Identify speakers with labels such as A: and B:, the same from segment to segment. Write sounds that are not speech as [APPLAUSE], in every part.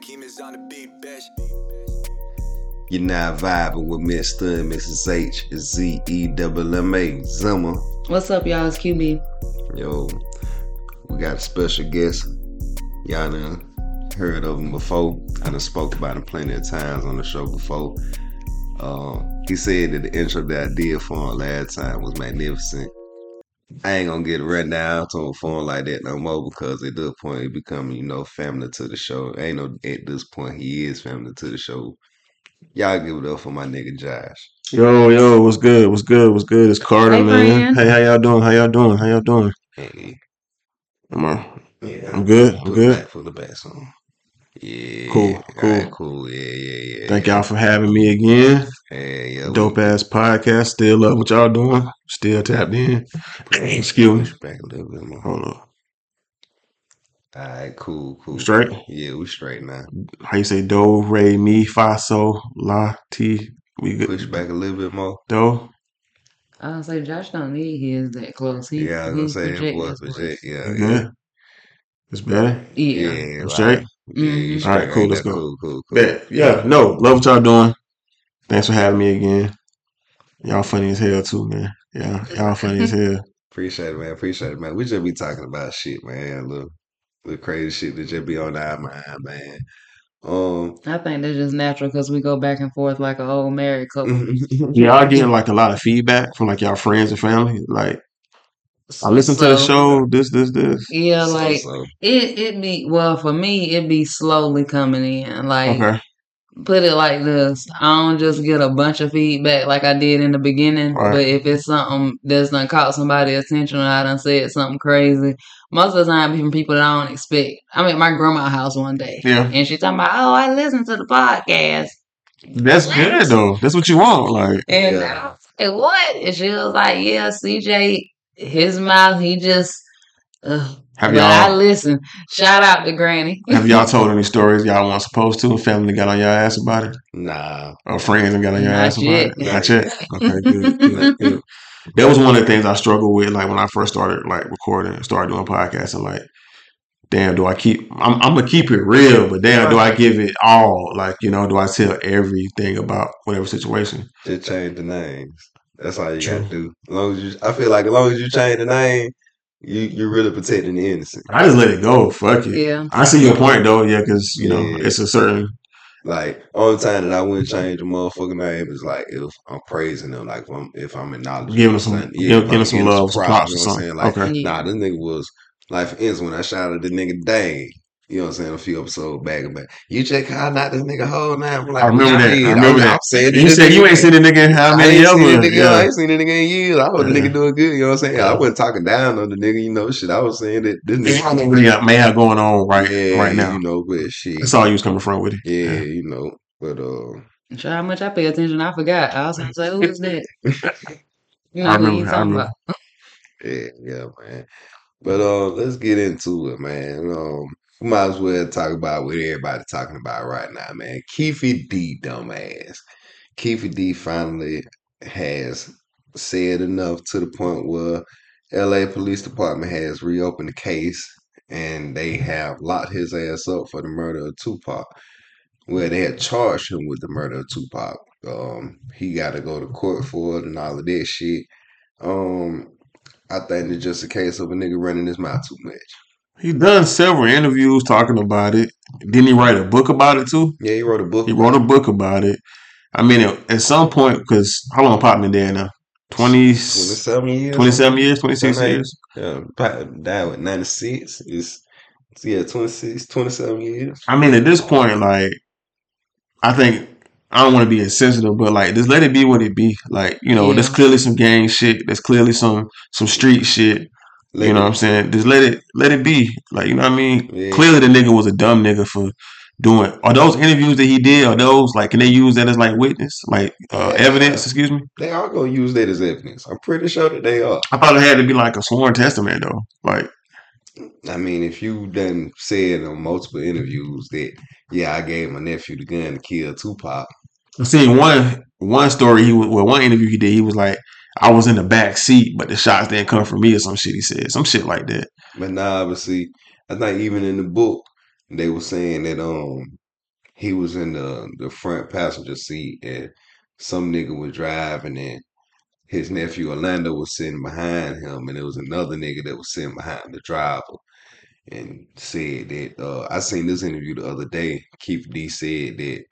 A: My man Keem is on the beat, bitch.
B: You're now vibing with Mr. and Mrs. H Z E double M A Zemma.
C: What's up, y'all? It's QB.
B: Yo, we got a special guest. Y'all done heard of him before. I done spoke about him plenty of times on the show before. Uh, he said that the intro that I did for him last time was magnificent. I ain't gonna get run down to a phone like that no more because at this point he becoming, you know, family to the show. Ain't no at this point he is family to the show. Y'all give it up for my nigga Josh.
D: Yo, yo, what's good? What's good? What's good? It's Carter,
C: Hey,
D: man.
C: friend.
D: Hey, how y'all doing? How y'all doing? How y'all doing?
B: Hey,
D: I'm, uh,
B: yeah,
D: I'm good. I'm
B: Put
D: good.
B: Back for the back song. Yeah.
D: Cool,
B: Alright,
D: cool.
B: cool. Yeah, yeah, yeah.
D: Thank y'all for having me again.
B: Hey, yeah. we-
D: Dope ass podcast. Still love what y'all doing. Still tapped in. Excuse me.
B: Push back a little bit more.
D: Hold on.
B: All right, cool, cool.
D: Straight?
B: Yeah, we straight now.
D: How you say do, re, mi, fa, so, la, ti? We good.
B: Push back a little bit more.
D: Do?
C: I was say Josh don't need his that close. He,
B: Yeah, I was
C: he
B: gonna say it
C: project
B: was
C: his
B: legit. Yeah, yeah.
D: Good? It's better?
C: Yeah.
B: Yeah, right.
D: straight?
B: Yeah, you
C: Mhm.
D: Alright, cool, let's go.
B: Cool, cool, cool.
D: Bet. Yeah, no. Love what y'all doing. Thanks for having me again. Y'all funny as hell, too, man. Yeah, y'all funny as hell. [LAUGHS]
B: Appreciate it, man. Appreciate it, man. We just be talking about shit, man. Little, little crazy shit that just be on our mind, man. Um,
C: I think that's just natural because we go back and forth like an old married couple. [LAUGHS]
D: Y'all getting like a lot of feedback from like y'all friends and family. Like, I listen to the show. This, this, this.
C: Yeah,
B: so,
C: like
B: so.
C: it. It be well for me. It be slowly coming in. Like
D: Okay,
C: put it like this: I don't just get a bunch of feedback like I did in the beginning.
D: Right.
C: But if it's something that's done caught somebody's attention or I done said something crazy, most of the time be from people that I don't expect. I'm at my grandma's house one day,
D: yeah,
C: and she talking about, "Oh, I listened to the podcast."
D: that's good though. That's what you want. Like,
C: And
B: Yeah.
C: I was like, what? And she was like, yeah, CJ, his mouth, he just, ugh.
D: have
C: but I
D: y'all
C: listen. Shout out to Granny. [LAUGHS]
D: have y'all told any stories y'all weren't supposed to, and family got on your ass about it,
B: Nah.
D: or friends and got on your
C: Not
D: ass
C: yet.
D: about it? Not yet. Okay, [LAUGHS] good, good, good. That was one of the things I struggled with, like when I first started like recording, started doing podcasts, and like, damn, do I keep? I'm, I'm gonna keep it real, but damn, do I give it all? Like, you know, do I tell everything about whatever situation?
B: Just change the names. That's all you
D: True.
B: gotta do. As long as you, I feel like as long as you change the name, you you're really protecting the innocent.
D: I just let it go. Fuck it.
C: Yeah.
D: I see your point though, yeah, because you know
B: Yeah.
D: it's a certain
B: Like only time that I wouldn't change a motherfucking name is like if I'm praising them, like if I'm if I'm acknowledging
D: Giving
B: them
D: them some-
B: something.
D: give-
B: if
D: give them some
B: giving
D: love, some props
B: you
D: or
B: know what I'm saying? Like.
C: Okay.
B: nah, this nigga was like for instance when I shouted the nigga Dane, you know what I'm saying, a few episodes back and back. You check how not this nigga whole name. I'm like,
D: I remember
B: "Yeah,
D: that. I
B: did.
D: remember
B: I'm,
D: that.
B: I'm saying
D: You said you ain't seen the nigga in how
B: I
D: many
B: ain't seen the
D: ever.
B: nigga. I ain't seen the nigga in years. I hope the
D: Yeah.
B: nigga doing good. You know what I'm saying? I wasn't talking down on the nigga. You know, shit. I was saying that this
D: Yeah, I
B: nigga,
D: know what you may have going on right
B: yeah,
D: right now.
B: You know, but shit,
D: That's all you was coming from with it.
B: yeah, you know, but uh,
C: Sure how much I pay attention. I forgot. I was going to say, who is that? [LAUGHS] You know
D: I remember,
C: you
D: I
C: talking
D: remember.
B: yeah, yeah, man. But uh, let's get into it, man. Um, we might as well talk about what everybody talking about right now, man. Keffe D, dumbass. Keffe D finally has said enough to the point where LA Police Department has reopened the case and they have locked his ass up for the murder of Tupac. Where they had charged him with the murder of Tupac. Um, he got to go to court for it and all of that shit. Um, I think it's just a case of a nigga running his mouth too much.
D: He done several interviews talking about it. Didn't he write a book about it too?
B: Yeah, he wrote a book.
D: He wrote a book about it. I mean, at at some point, because how long Pop been there now? 20,
B: 27 years.
D: 27 years, 26
B: Something like-
D: years?
B: Yeah, Pop died with 96. It's, yeah, 26, 27 years.
D: I mean, at this point, like, I think I don't want to be insensitive, but like, just let it be what it be. Like, you know, there's clearly some gang shit. There's clearly some some street shit.
B: Let
D: you know
B: it-
D: what I'm saying? Just let it let it be. Like, you know what I mean?
B: Yeah.
D: Clearly, the nigga was a dumb nigga for doing. Are those interviews that he did? Are those like? Can they use that as like witness, like uh,
B: Yeah.
D: evidence? Excuse me.
B: They are to use that as evidence. I'm pretty sure that they are.
D: I thought it had to be like a sworn testament though. Like,
B: I mean, if you done said on multiple interviews that, yeah, I gave my nephew the gun to kill Tupac.
D: I seen one one story. He was well, one interview he did. He was like, I was in the back seat, but the shots didn't come from me or some shit. He said some shit like that.
B: But now, obviously, I think even in the book, They were saying that um he was in the the front passenger seat and some nigga was driving and his nephew Orlando was sitting behind him and there was another nigga that was sitting behind the driver and said that uh I seen this interview the other day. Keith D said that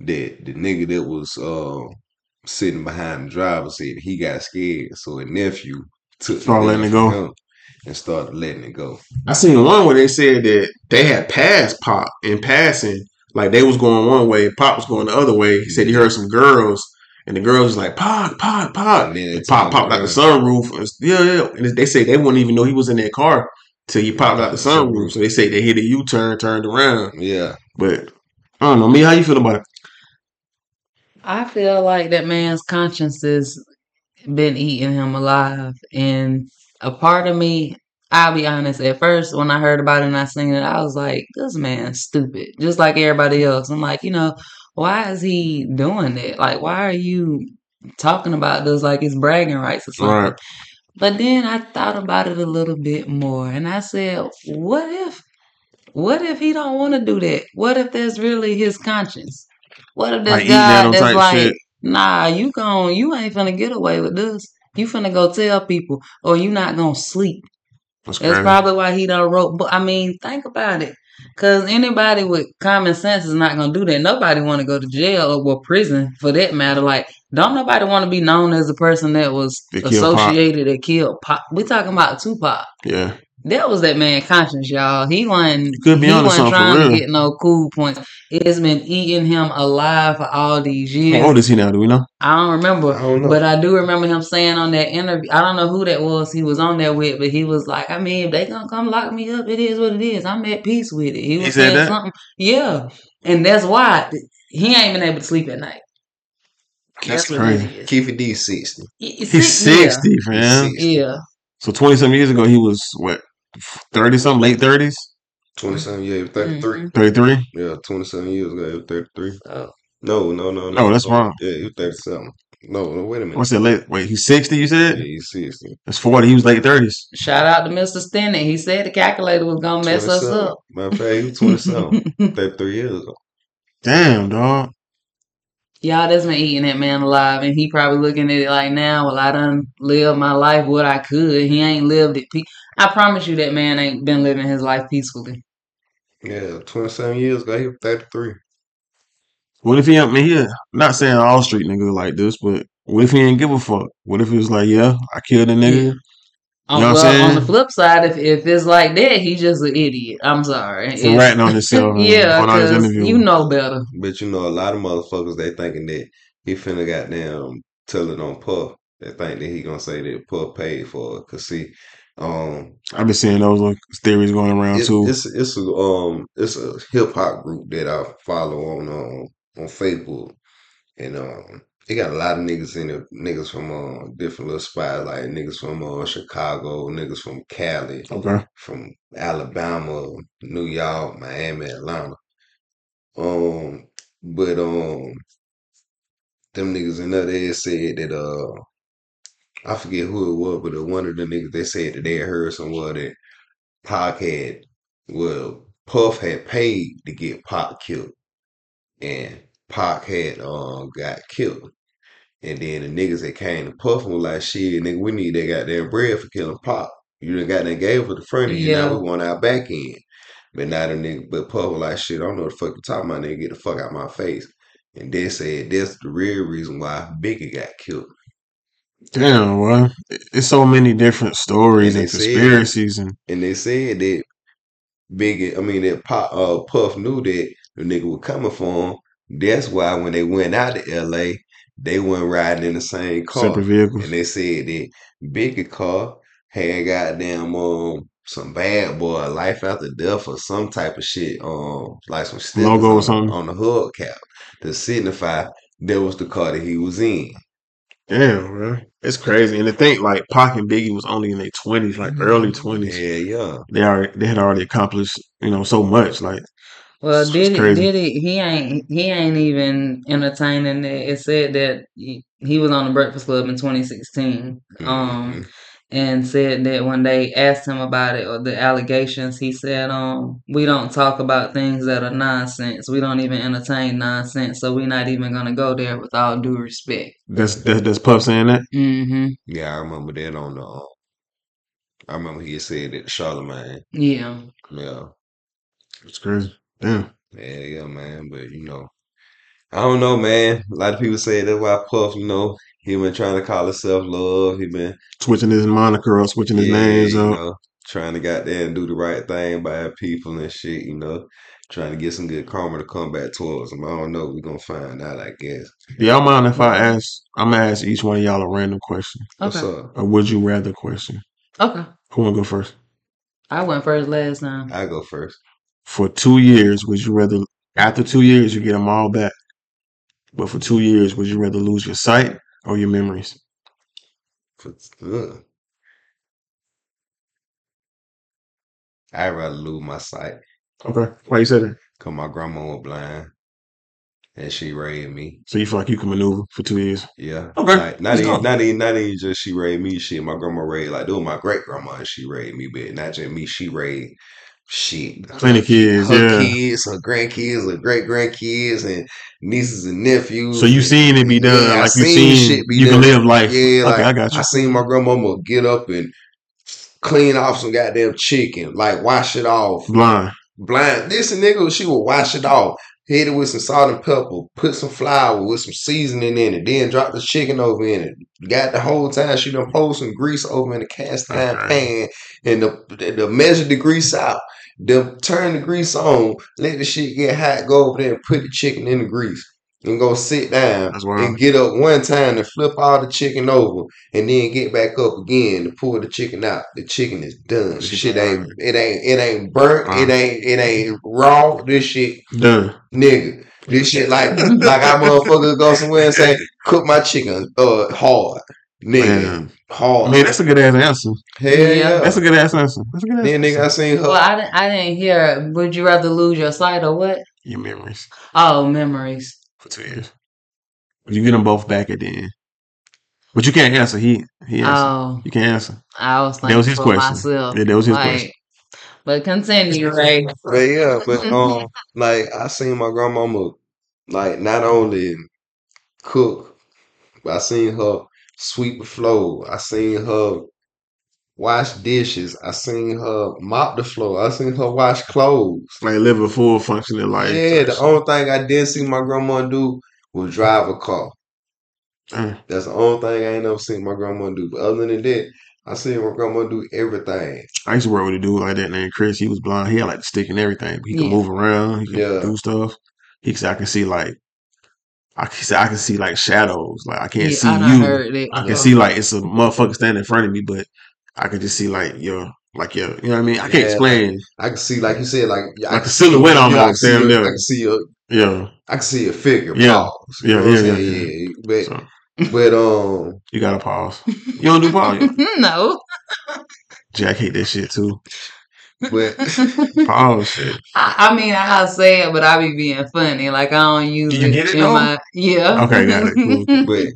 B: that the nigga that was uh sitting behind the driver said he got scared, so his nephew took
D: Started letting it go.
B: and started letting it go.
D: I seen one where they said that they had passed Pop in passing, like they was going one way, Pop was going the other way. He said he heard some girls, and the girls was like Pop, Pop, Pop,
B: And then
D: and Pop popped out the sunroof. And, yeah, yeah. And they say they wouldn't even know he was in that car till he popped out the sunroof. So they say they hit a U turn, turned around.
B: Yeah.
D: But I don't know, me. How you feel about it?
C: I feel like that man's conscience has been eating him alive. And a part of me, I'll be honest, at first when I heard about it and I seen it, I was like, this man's stupid. Just like everybody else. I'm like, you know, why is he doing that? Like, why are you talking about this like it's bragging rights or something?
D: Right.
C: But then I thought about it a little bit more and I said, what if what if he don't want to do that? What if that's really his conscience? What if this
D: Like
C: guy that's like,
D: shit.
C: nah, you gon' you ain't finna get away with this. You finna go tell people, or you not gonna sleep.
D: That's
C: That's probably why he done wrote. But I mean, think about it. Cause anybody with common sense is not gonna do that. Nobody want to go to jail or well, prison for that matter. Like, don't nobody want to be known as the person that was associated that killed Pop. We talking about Tupac.
D: yeah.
C: That was that man conscience, y'all. He wasn't.
D: could be
C: he wasn't
D: something for
C: trying to get no cool points. It's been eating him alive for all these years.
D: How old is he now? Do we know?
C: I don't remember,
B: I don't know.
C: but I do remember him saying on that interview. I don't know who that was. He was on there with, but he was like, "I mean, if they gonna come lock me up, it is what it is. I'm at peace with it." He was
D: He said
C: saying
D: that?
C: something, yeah, and that's why he ain't been able to sleep at night.
D: That's
C: what
D: crazy.
C: it is.
B: Keith D sixty.
C: He-
D: He's
C: yeah.
D: sixty, fam.
B: He's 60.
C: Yeah,
D: So twenty some years ago, he was what thirty something, late thirties,
B: Twenty seven years, thirty three.
C: Mhm.
D: thirty three.
B: Yeah, twenty seven years ago, thirty three.
C: Oh.
B: No, no, no, no.
D: Oh, that's wrong.
B: Yeah, he was thirty seven. No, no, wait a minute.
D: What's that? Late? Wait, he's sixty. You
B: Yeah,
D: said
B: he's sixty.
D: that's forty. He was late thirties.
C: Shout out to Mr. Stennett. He said the calculator was gonna mess us up.
B: Matter of fact, he was twenty seven. [LAUGHS] thirty three years ago.
D: Damn, dog.
C: Y'all that's been eating that man alive, and he probably looking at it like now. Well, I done lived my life what I could. He ain't lived it. Pe- I promise you, that man ain't been living his life peacefully.
B: Yeah, twenty seven years ago, he was thirty three.
D: What if he? I mean, he not saying all street nigga like this, but what if he ain't give a fuck? What if he was like, yeah, I killed a nigga.
C: On,
D: know what I'm
C: well, on the flip side, if, if it's like that, he's just an idiot. I'm sorry.
D: For
C: It's-
D: ratting on himself. [LAUGHS]
C: yeah,
D: going on his
C: 'cause
D: interview.
C: you know better.
B: But you know, a lot of motherfuckers they thinking that he finna goddamn tell it on Puff. They think that he gonna say that Puff paid for it. Cause see, um,
D: I've been seeing those little theories going around
B: it-
D: too.
B: it's it's a um it's a hip hop group that I follow on um on Facebook, and um they got a lot of niggas in it, niggas from uh, different little spots, like niggas from uh, Chicago, niggas from Cali,
D: Okay.
B: from Alabama, New York, Miami, Atlanta. Um, but um, them niggas in there they said that uh, I forget who it was, but one of the niggas they said that they had heard somewhere that Pac had, well, Puff had paid to get Pac killed, and Pac had uh got killed. And then the niggas that came to Puff was like, shit, nigga, we need that goddamn bread for killing Pop. You done got that gave for the front of you.
C: Yeah.
B: Now we want our back end. But now the nigga, but Puff was like, shit, I don't know what the fuck you talking about, nigga. Get the fuck out my face. And they said that's the real reason why Biggie got killed.
D: Damn, well, it's so many different stories
B: And
D: and
B: they said-
D: conspiracies and
B: And they said that Biggie, I mean that Pop, uh, Puff knew that the nigga was coming for him. That's why when they went out to L.A., they went riding in the same car.
D: separate vehicles.
B: And they said that Biggie car had goddamn um some bad boy life after death or some type of shit, um like some
D: Logo or
B: on,
D: something.
B: on the hood cap to signify that was the car that he was in.
D: Damn, bro, it's crazy. And to think like Pac and Biggie was only in their twenties, like early
C: Mhm.
D: twenties.
B: Yeah, yeah.
D: They already they had already accomplished you know so much. Like
C: Well,
D: It's
C: did it?
D: crazy.
C: Did? He ain't. He ain't even entertaining it. It said that he, he was on the Breakfast Club in 2016. Um,
B: Mhm.
C: and said that when they asked him about it or the allegations, he said, "Um, we don't talk about things that are nonsense. We don't even entertain nonsense. So we're not even gonna go there with all due respect."
D: That's that's, that's Puff saying that.
C: Mm-hmm.
B: Yeah, I remember that on the. um, I remember he said it to Charlemagne.
C: Yeah.
B: Yeah,
D: It's crazy. Damn.
B: yeah, yeah, man. But you know, I don't know, man. A lot of people say that's why Puff, you know, he been trying to call himself love. He been
D: Switching his moniker up, switching his
B: yeah,
D: names
B: you
D: up.
B: know, trying to get there and do the right thing by people and shit. You know, trying to get some good karma to come back towards him. I don't know. We're gonna find out, I guess.
D: Do y'all mind if I ask? I'm gonna ask each one of y'all a random question,
B: What's
C: Okay.
B: up?
D: a would you rather question.
C: Okay.
D: Who wanna go first?
C: I went first last time.
B: I go first.
D: For two years, would you rather? After two years, you get them all back. But for two years, would you rather lose your sight or your memories?
B: Ugh. I'd rather lose my sight.
D: Okay. Why you said that?
B: Cause my grandma was blind, and she raised me.
D: So you feel like you can maneuver for two years?
B: Yeah.
D: Okay.
B: Like, not even, not even, not even just she raised me. Shit, my grandma raised like doing my great grandma. and She raised me, but not just me. She raised shit.
D: Plenty kids,
B: her
D: yeah.
B: kids, her grandkids, her great grandkids, and nieces and nephews.
D: So you seen it be done,
B: Yeah,
D: like you
B: seen
D: seen,
B: shit be
D: you can live life.
B: Yeah, like
D: I got you.
B: I seen my grandmama get up and clean off some goddamn chicken, like wash it off.
D: Blind.
B: Blind. This nigga, she would wash it off, hit it with some salt and pepper, put some flour with some seasoning in it, then drop the chicken over in it. Got the whole time she done pour some grease over in the cast iron pan and the, the, the measure the grease out. Then turn the grease on, let the shit get hot, go over there and put the chicken in the grease. And go sit down
D: That's
B: and get up one time to flip all the chicken over and then get back up again to pull the chicken out. The chicken is done. The
D: Shit
B: shit ain't it ain't it ain't burnt.
D: Uh-huh.
B: It ain't it ain't raw. This shit
D: Done.
B: nigga. This shit like like I motherfucker go somewhere and say cook my chicken uh hard. Nigga.
D: Man.
B: Hard.
D: I mean, that's a good ass answer.
B: Hell
C: Yeah.
B: yeah.
D: That's a good ass answer. That's a good ass
B: then nigga I
D: answer.
B: seen her
C: Well, I didn't. I didn't hear. Would you rather lose your sight or what?
D: Your memories
C: Oh, memories.
D: For two years. But you get them both back at the end. But you can't answer. He he answered.
C: Oh,
D: you can't answer.
C: I was
D: That was his
C: for
D: question.
C: myself.
D: Yeah, that was his
C: like,
D: question.
C: but continue, Ray.
B: But yeah, but [LAUGHS] um, like I seen my grandmama, like not only cook, but I seen her sweep the floor. I seen her wash dishes. I seen her mop the floor. I seen her wash clothes.
D: Like live a full functioning life.
B: Yeah, the only thing I didn't see my grandma do was drive a car.
D: Mm.
B: That's the only thing I ain't never seen my grandma do. But other than that, I seen my grandma do everything.
D: I used to work with a dude like that named Chris. He was blind. He had like the stick and everything. He could
C: Yeah.
D: move around. He could
B: Yeah.
D: do stuff. He said, I can see like, I can see, I can see like shadows. Like I can't
C: Yeah,
D: see
C: I
D: you.
C: heard that.
D: I can
C: before.
D: see like it's a motherfucker standing in front of me, but I can just see like your, like your, you know what I mean? I can't
B: Yeah,
D: explain.
B: I can see, like you said, like I
D: Like
B: can
D: a silhouette
B: see, yeah, I can
D: almost,
B: see,
D: damn
B: a,
D: near.
B: I can see a,
D: Yeah.
B: I can see a figure.
D: Yeah.
B: Pause.
D: Yeah, yeah,
B: saying?
D: yeah,
B: yeah. But
D: So
B: but um,
D: you gotta pause. You don't do pause. [LAUGHS]
C: no.
D: Jack hate that shit too.
B: But [LAUGHS]
D: Pause shit.
C: I, I mean, I'll say it, but I be being funny. Like I don't use
D: Do you
C: it,
D: get it,
C: in
D: though?
C: my yeah.
D: Okay, got it. Cool. [LAUGHS]
B: but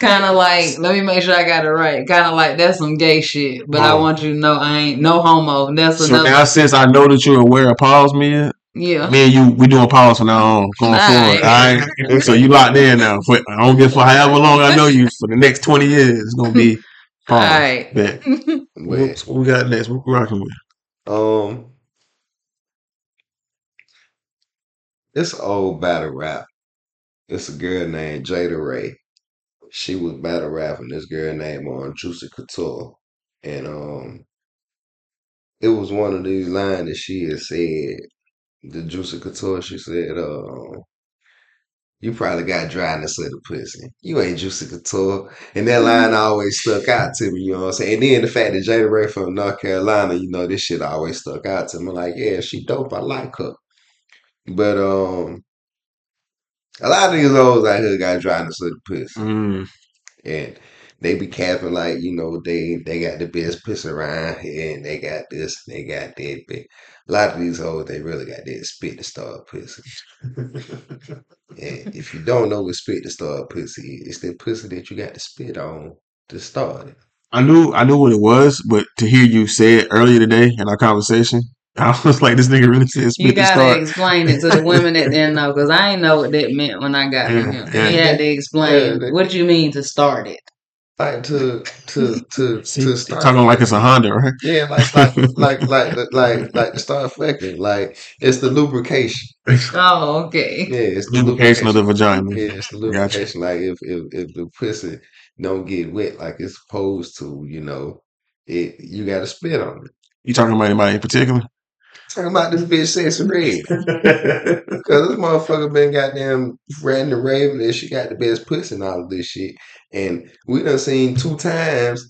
C: kind of like let me make sure I got it right. Kind of like that's some gay shit, but I
D: Oh.
C: want you to know I ain't no homo. That's
D: So
C: another.
D: now since I know that you're aware of pause, me,
C: yeah.
D: me and you, we doing pause from now on, going
C: Alright.
D: forward. All right. So you locked in now. For, I don't give for however long I know you for the next twenty years. It's gonna be [LAUGHS]
C: All
D: pause.
C: right.
D: Bet.
B: but
D: What, what we got next? What we rocking with?
B: Um, an old battle rap. It's a girl named Jada Ray. She was battle rapping this girl named on Juicy Couture, and um, it was one of these lines that she had said. The Juicy Couture, she said, uh, You probably got dryness of the pussy. You ain't Juicy Couture. And that line always stuck out to me, you know what I'm saying? And then the fact that Jada Ray from North Carolina, you know, this shit always stuck out to me. Like, yeah, she dope. I like her. But um a lot of these hoes out here got dryness of the pussy.
D: Mm,
B: And they be capping like, you know, they they got the best pussy around here and they got this and they got that. But a lot of these hoes, they really got that spit to start pussy. And if you don't know what spit to start pussy is, it's that pussy that you got to spit on to start it.
D: I knew I knew what it was, but to hear you say it earlier today in our conversation, [LAUGHS] I was like, this nigga really said
C: You
D: spit the
C: gotta
D: start.
C: explain it to the women that didn't know, because I ain't know what that meant when I got
D: Yeah,
C: him.
D: yeah.
C: He had to explain
B: Yeah, they-
C: what you mean to start it.
B: Like to to to
D: See,
B: to start
D: talking like it's a Honda, right?
B: Yeah, like like like like the- like like to start fucking. Like it's the lubrication.
C: Oh, okay.
B: Yeah, it's the
D: Lubrication of the vagina.
B: Yeah, it's the
D: Gotcha.
B: lubrication. Like if if if the pussy don't get wet like it's supposed to, you know, it you got to spit on it.
D: You talking about anybody in particular?
B: Talking about this bitch sexy red. [LAUGHS] [LAUGHS] Cause this motherfucker been goddamn ranting and raving that she got the best pussy and all of this shit. And we done seen two times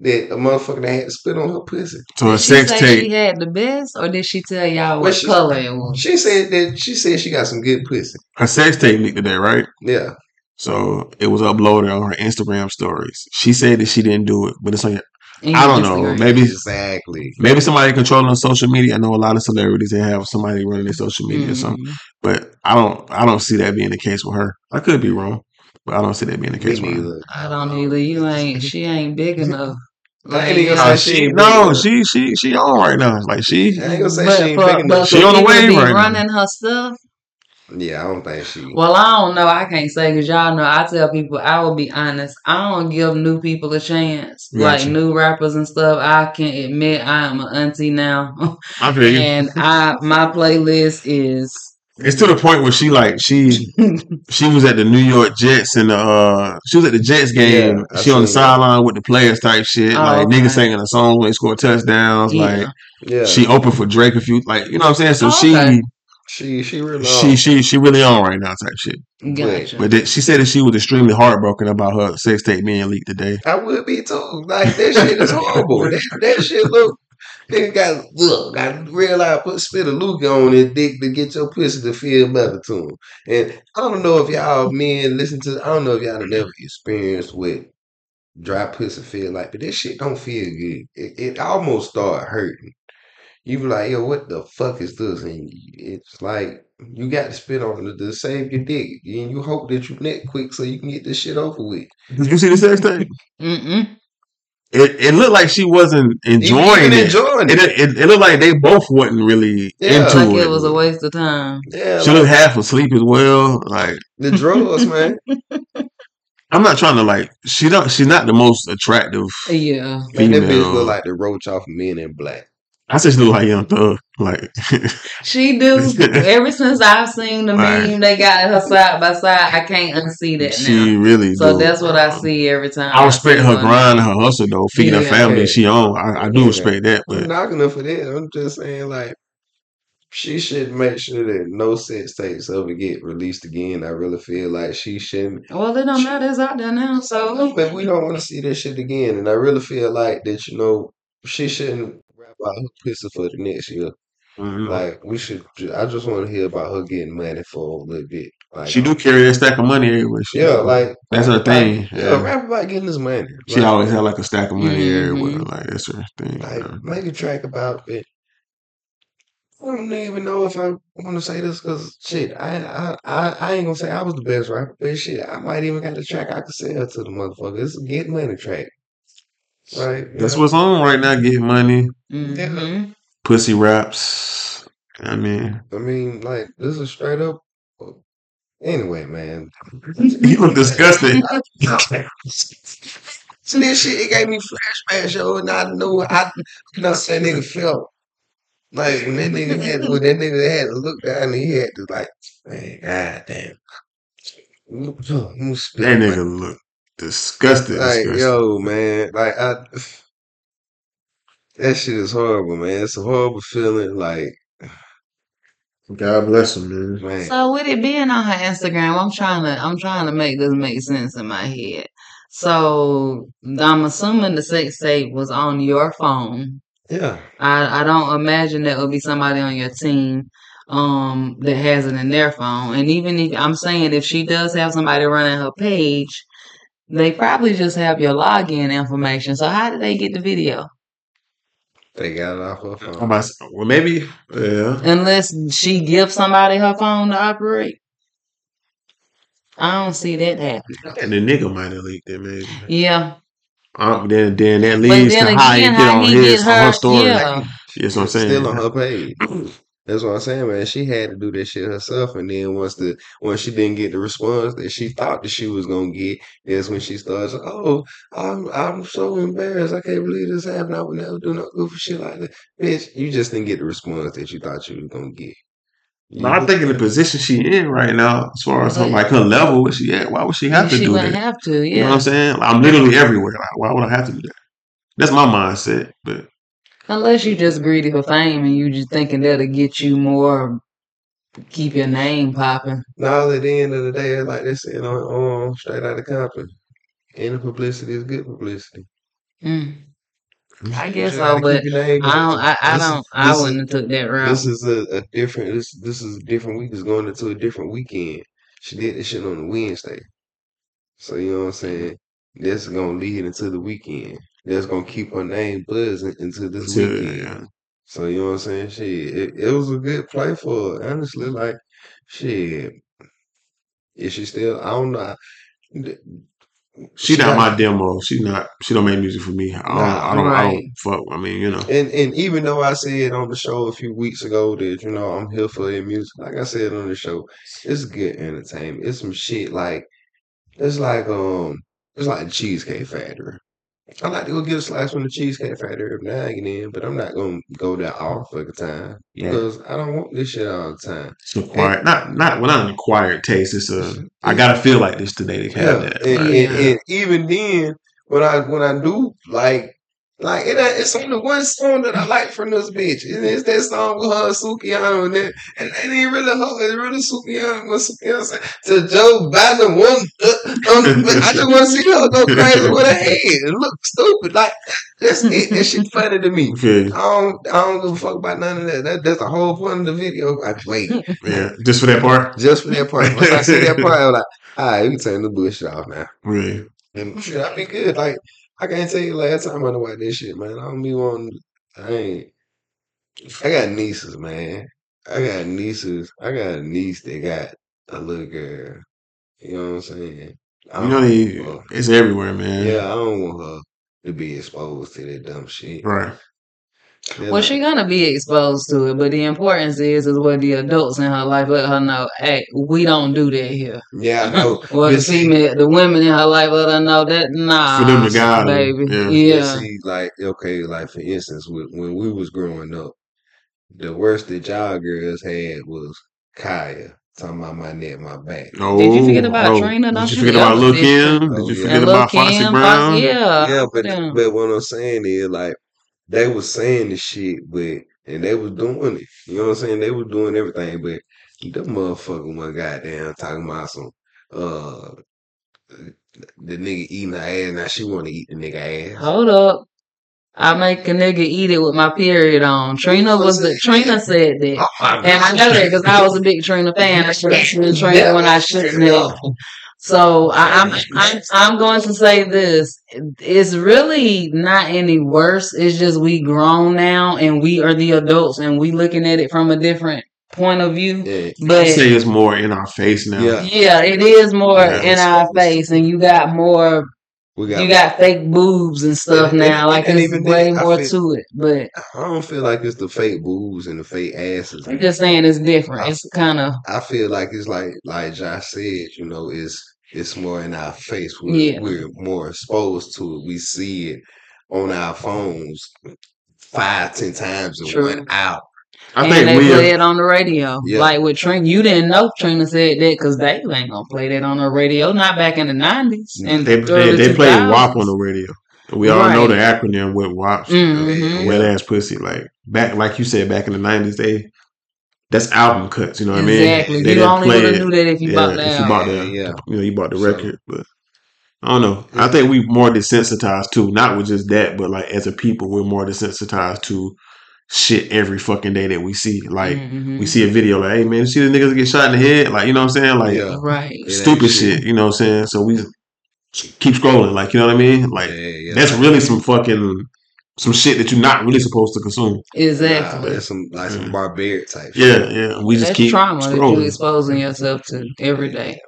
B: that a motherfucker that had to spit on her pussy.
D: So a sex
C: say
D: tape.
C: she had the best, or did she tell y'all
B: Well,
C: what
B: she-
C: color it was?
B: She said that she said she got some good pussy.
D: Her sex tape leaked today, right?
B: Yeah.
D: So it was uploaded on her Instagram stories. She said that she didn't do it, but it's on your
C: In
D: I don't know. Maybe
B: Exactly.
D: maybe somebody controlling social media. I know a lot of celebrities they have somebody running their social media or something.
C: Mhm.
D: But I don't I don't see that being the case with her. I could be wrong, but I don't see that being the case with her.
C: I don't either. You ain't. She ain't big enough.
B: I ain't gonna
D: Uh,
B: say
D: she,
B: she ain't
D: no, she she she on right now. Like she
B: I ain't gonna say
C: but
B: she ain't
C: for,
B: big enough.
D: She on the
C: people to
D: wave
C: be
D: right now.
C: running her stuff.
B: Yeah, I don't think she.
C: Well, I don't know. I can't say because y'all know. I tell people, I will be honest. I don't give new people a chance, like new rappers and stuff. I can admit I am an auntie now,
D: I feel you. [LAUGHS]
C: and I my playlist is.
D: It's to the point where she like she [LAUGHS] she was at the New York Jets and uh she was at the Jets game.
B: Yeah,
D: she on the sideline with the players type shit.
C: Oh,
D: like
C: okay.
D: niggas singing a song when they score touchdowns. Like
C: yeah.
B: Yeah,
D: she opened for Drake a few like you know what I'm saying? So
C: Oh,
D: she
B: she she really.
D: she
B: on.
D: she she really on right now type shit.
C: Gotcha.
D: But that, she said that she was extremely heartbroken about her sex tape being leaked today.
B: I would be too. Like that shit is horrible. [LAUGHS] that, that shit look. Nigga got look. I mm-hmm. realize put spit a Luke on his dick to get your pussy to feel better to him. And I don't know if y'all men listen to. I don't know if y'all have never experienced what dry pussy feel like, but this shit don't feel good. It, it almost start hurting. You be like, yo, what the fuck is this? And it's like you got to spit on it to save your dick, and you hope that you net quick so you can get this shit over with.
D: Did you see the sex tape?
C: Mm-mm.
D: It it looked like she wasn't enjoying
B: Even
D: it.
B: enjoying
D: It,
B: it.
D: it. it looked like they both wasn't really
B: Yeah.
D: into
C: Like
D: it.
C: it was a waste of time.
B: Yeah,
D: She
B: like,
D: looked half asleep as well. Like [LAUGHS]
B: the drugs, man. [LAUGHS]
D: I'm not trying to like she don't she's not the most attractive.
C: Yeah.
B: Man, that bitch
D: Female.
B: look like the roach off Men in Black.
D: I said she look like Young Thug. Like [LAUGHS]
C: She do. [LAUGHS] Ever since I've seen the
D: Right.
C: meme, they got her side by side. I can't unsee that
D: she
C: now.
D: really.
C: So
D: do.
C: that's what I see every time.
D: I respect
C: see
D: her grind, and her hustle though, feeding her
C: Yeah.
D: family. She on. I, I do
B: Yeah.
D: respect that,
B: I'm
D: but
B: knocking her for that. I'm just saying, like, she should make sure that no sex tapes ever get released again. I really feel like she shouldn't.
C: Well, it don't matter. It's out there now. So
B: But we don't want to see this shit again. And I really feel like that, you know, she shouldn't rap about her pussy for the next year.
D: Mhm.
B: Like, we should, I just want to hear about her getting money for a little bit. Like,
D: she do carry that stack of money everywhere. She
B: Yeah, like
D: That's her
B: about-
D: thing,
B: Yeah,
D: yeah.
B: rap about getting this money.
D: she
B: Like,
D: always had like a stack of money
C: Mhm.
D: everywhere. Like that's her thing.
B: like
D: yeah.
B: make a track about it. I don't even know if I want to say this because shit, I, I I I ain't gonna say I was the best rapper, but shit, I might even got a track I could sell to the motherfucker. It's a get money track, right?
D: That's
B: Yeah.
D: what's on right now. Get money,
C: mhm.
D: pussy raps. I mean,
B: I mean, like this is straight up. Anyway, man, [LAUGHS]
D: you look disgusted. [LAUGHS]
B: So this shit, it gave me flashbacks, yo, and I knew I you know that nigga felt. Like when that nigga had when that nigga had to look down and he had to like, man, goddamn.
D: That nigga look disgusted.
B: Like,
D: disgusted.
B: yo, man, like I that shit is horrible, man. It's a horrible feeling, like
D: God bless him, man.
B: man.
C: So with it being on her Instagram, I'm trying to I'm trying to make this make sense in my head. So I'm assuming the sex tape was on your phone.
B: Yeah.
C: I I don't imagine that would be somebody on your team um that has it in their phone. And even if I'm saying if she does have somebody running her page, they probably just have your login information. So how did they get the video?
B: They got it off her
D: I'm
B: phone.
D: about to say- well, maybe, yeah.
C: Unless she gives somebody her phone to operate. I don't see that happen.
D: And the nigga might have leaked it, maybe.
C: Yeah.
D: um, then then that leads
C: then
D: to how he get
C: how
D: on
C: he
D: his
C: get
D: on
C: her?
D: her story.
C: Yeah,
D: That's what I'm saying.
B: Still on her page. [CLEARS THROAT] That's what I'm saying, man. She had to do that shit herself, and then once the once she didn't get the response that she thought that she was gonna get, that's when she starts. Oh, I'm I'm so embarrassed. I can't believe this happened. I would never do no goofy shit like that, bitch. You just didn't get the response that you thought you was gonna get. You
D: But I think in the position she in right now, as far as her, like her level, where she at, why would she have to
C: she
D: do
C: wouldn't
D: that?
C: have to. yeah.
D: You know what I'm saying? I'm literally everywhere. Like, why would I have to do that? That's my mindset. But
C: unless you just greedy for fame and you just thinking that'll get you more, keep your name popping.
B: Now at the end of the day, like they said on, on straight out of Compton, any publicity is good publicity.
C: Mm. I guess so, but
B: keep your name
C: I don't. I, I
B: This
C: don't. I
B: this is-
C: wouldn't have took that route.
B: This is a, a different. This this is a different week. It's going into a different weekend. She did this shit on a Wednesday, so you know what I'm saying. That's gonna lead into the weekend. That's gonna keep her name buzzing into this
D: Until-
B: weekend.
D: yeah.
B: So you know what I'm saying. Shit, it, it was a good play for her. Honestly, like shit. Is she still? I don't know.
D: she not
B: got-
D: my demo. She not. She don't make music for me. I don't.
B: Nah,
D: I don't. I don't fuck. I mean, you know.
B: And and even though I said on the show a few weeks ago that you know I'm here for their music, like I said on the show, it's good entertainment. It's some shit like it's like um it's like Cheesecake Factory. I like to go get a slice from the Cheesecake Factory every now and then, but I'm not gonna go there all fucking time
D: Yeah.
B: because I don't want this shit all the time.
D: It's acquired. Not not well, not an acquired taste. It's a. I gotta feel like this today to have
B: Yeah,
D: that.
B: and,
C: Yeah.
B: and, and even then, when I when I do like like it, it's only one song that I like from this bitch, and it's that song with her and Sukihana, and that, and it ain't really her, it's really Sukihana. What Sukihana say to Joe Biden one. Uh, um, I just want to see her go crazy with her head. It look stupid, like that's it. That shit funny to me. [LAUGHS]
D: I.
B: I don't, I don't give a fuck about none of that. that that's the whole point of the video. I wait [LAUGHS]
D: Yeah, just for that part.
B: just for that part. Once I see that [LAUGHS] part, I'm like, all right, we can turn the bullshit off now.
D: Really.
B: And shit, I be good. Like I can't tell you last time I watched this shit, man. I don't be on. I ain't. I got nieces, man. I got nieces. I got a niece that got a little girl. You know what I'm saying? I
D: You know,
B: don't
D: they,
B: her-
D: it's everywhere, man.
B: yeah, I don't want her to be exposed to that dumb shit.
D: Right.
B: They're
C: Well, she gonna be exposed to it, but the importance is is what the adults in her life let her know. Hey, we don't do that here.
B: yeah, I know. [LAUGHS]
C: Well, the
B: see-
C: female, the women in her life let her know that nah,
D: For them to guide her,
C: baby,
D: yeah.
B: But
C: yeah.
B: see, like, okay, like for instance, when, when we was growing up, the worst that y'all girls had was Khia talking about my neck, my back.
D: Oh,
C: Did you forget about
D: oh,
C: Trina? Don't
D: Did
C: you
D: you forget about
C: ever
D: Lil Kim? Did
B: Oh,
D: you forget about Foxy
C: Kim,
D: Brown?
C: Fox- yeah,
B: yeah, but
C: yeah.
B: but what I'm saying is like they was saying the shit, but and they was doing it. You know what I'm saying? They was doing everything, but the motherfucker was goddamn talking about some uh the nigga eating her ass. Now she want to eat the nigga ass.
C: Hold up. I make a nigga eat it with my period on. Trina was the Trina said that.
B: Oh,
C: And I know that because I was a big Trina fan. I should have [LAUGHS] seen Trina when I shouldn't have. So I, I'm, I'm I'm going to say this: it's really not any worse. It's just we grown now, and we are the adults, and we looking at it from a different point of view.
B: Yeah,
D: I
C: But
D: say it's more in our face now.
B: Yeah.
C: yeah, it is more
D: Yeah.
C: in our face, and you got more.
B: we got.
C: You got fake boobs and stuff
B: And- and-
C: now. Like
B: and
C: it's
B: even
C: way
B: then,
C: more
B: feel-
C: to it. But
B: I don't feel like it's the fake boobs and the fake asses.
C: I'm just saying it's different. It's kind of
B: I feel like it's like like Josh said, you know, it's it's more in our face. We're,
C: Yeah.
B: we're more exposed to it. We see it on our phones five, ten times in
C: True.
B: one hour.
D: I
C: and
D: think
C: they
D: we
C: play
D: have,
C: it on the radio.
B: Yeah.
C: Like with Trina, you didn't know Trina said that because they ain't gonna play that on the radio. Not back in the nineties and
D: they they,
C: early
D: they play
C: 2000s.
D: WAP on the radio. We all know the acronym with WAP.
C: Mhm.
D: Wet ass pussy. Like back, like you said, back in the nineties, they that's album cuts. You know what
C: Exactly.
D: I mean? They
C: you
D: didn't
C: only
D: play
C: would have
D: it.
C: knew that if you
D: yeah,
C: bought that.
D: if you
C: album.
D: bought the,
B: Yeah, yeah.
D: you know, you bought the
B: So-
D: record, but I don't know. I think we more desensitized too, not with just that, but like as a people, we're more desensitized to shit every fucking day that we see. Like
C: Mhm.
D: we see a video, like, hey man, you see the niggas get shot in the head, like you know what I'm saying, like
B: Yeah.
C: right.
D: Stupid
B: shit.
D: shit. You know what I'm saying? So we keep scrolling, like you know what I mean? Like
B: yeah, yeah.
D: that's really some fucking some shit that you're not really supposed to consume.
C: Exactly.
B: that's some like some
D: Yeah.
B: barbaric type.
D: Yeah,
B: shit.
D: yeah. We just
C: That's
D: keep
C: trauma that you're exposing yourself to every day.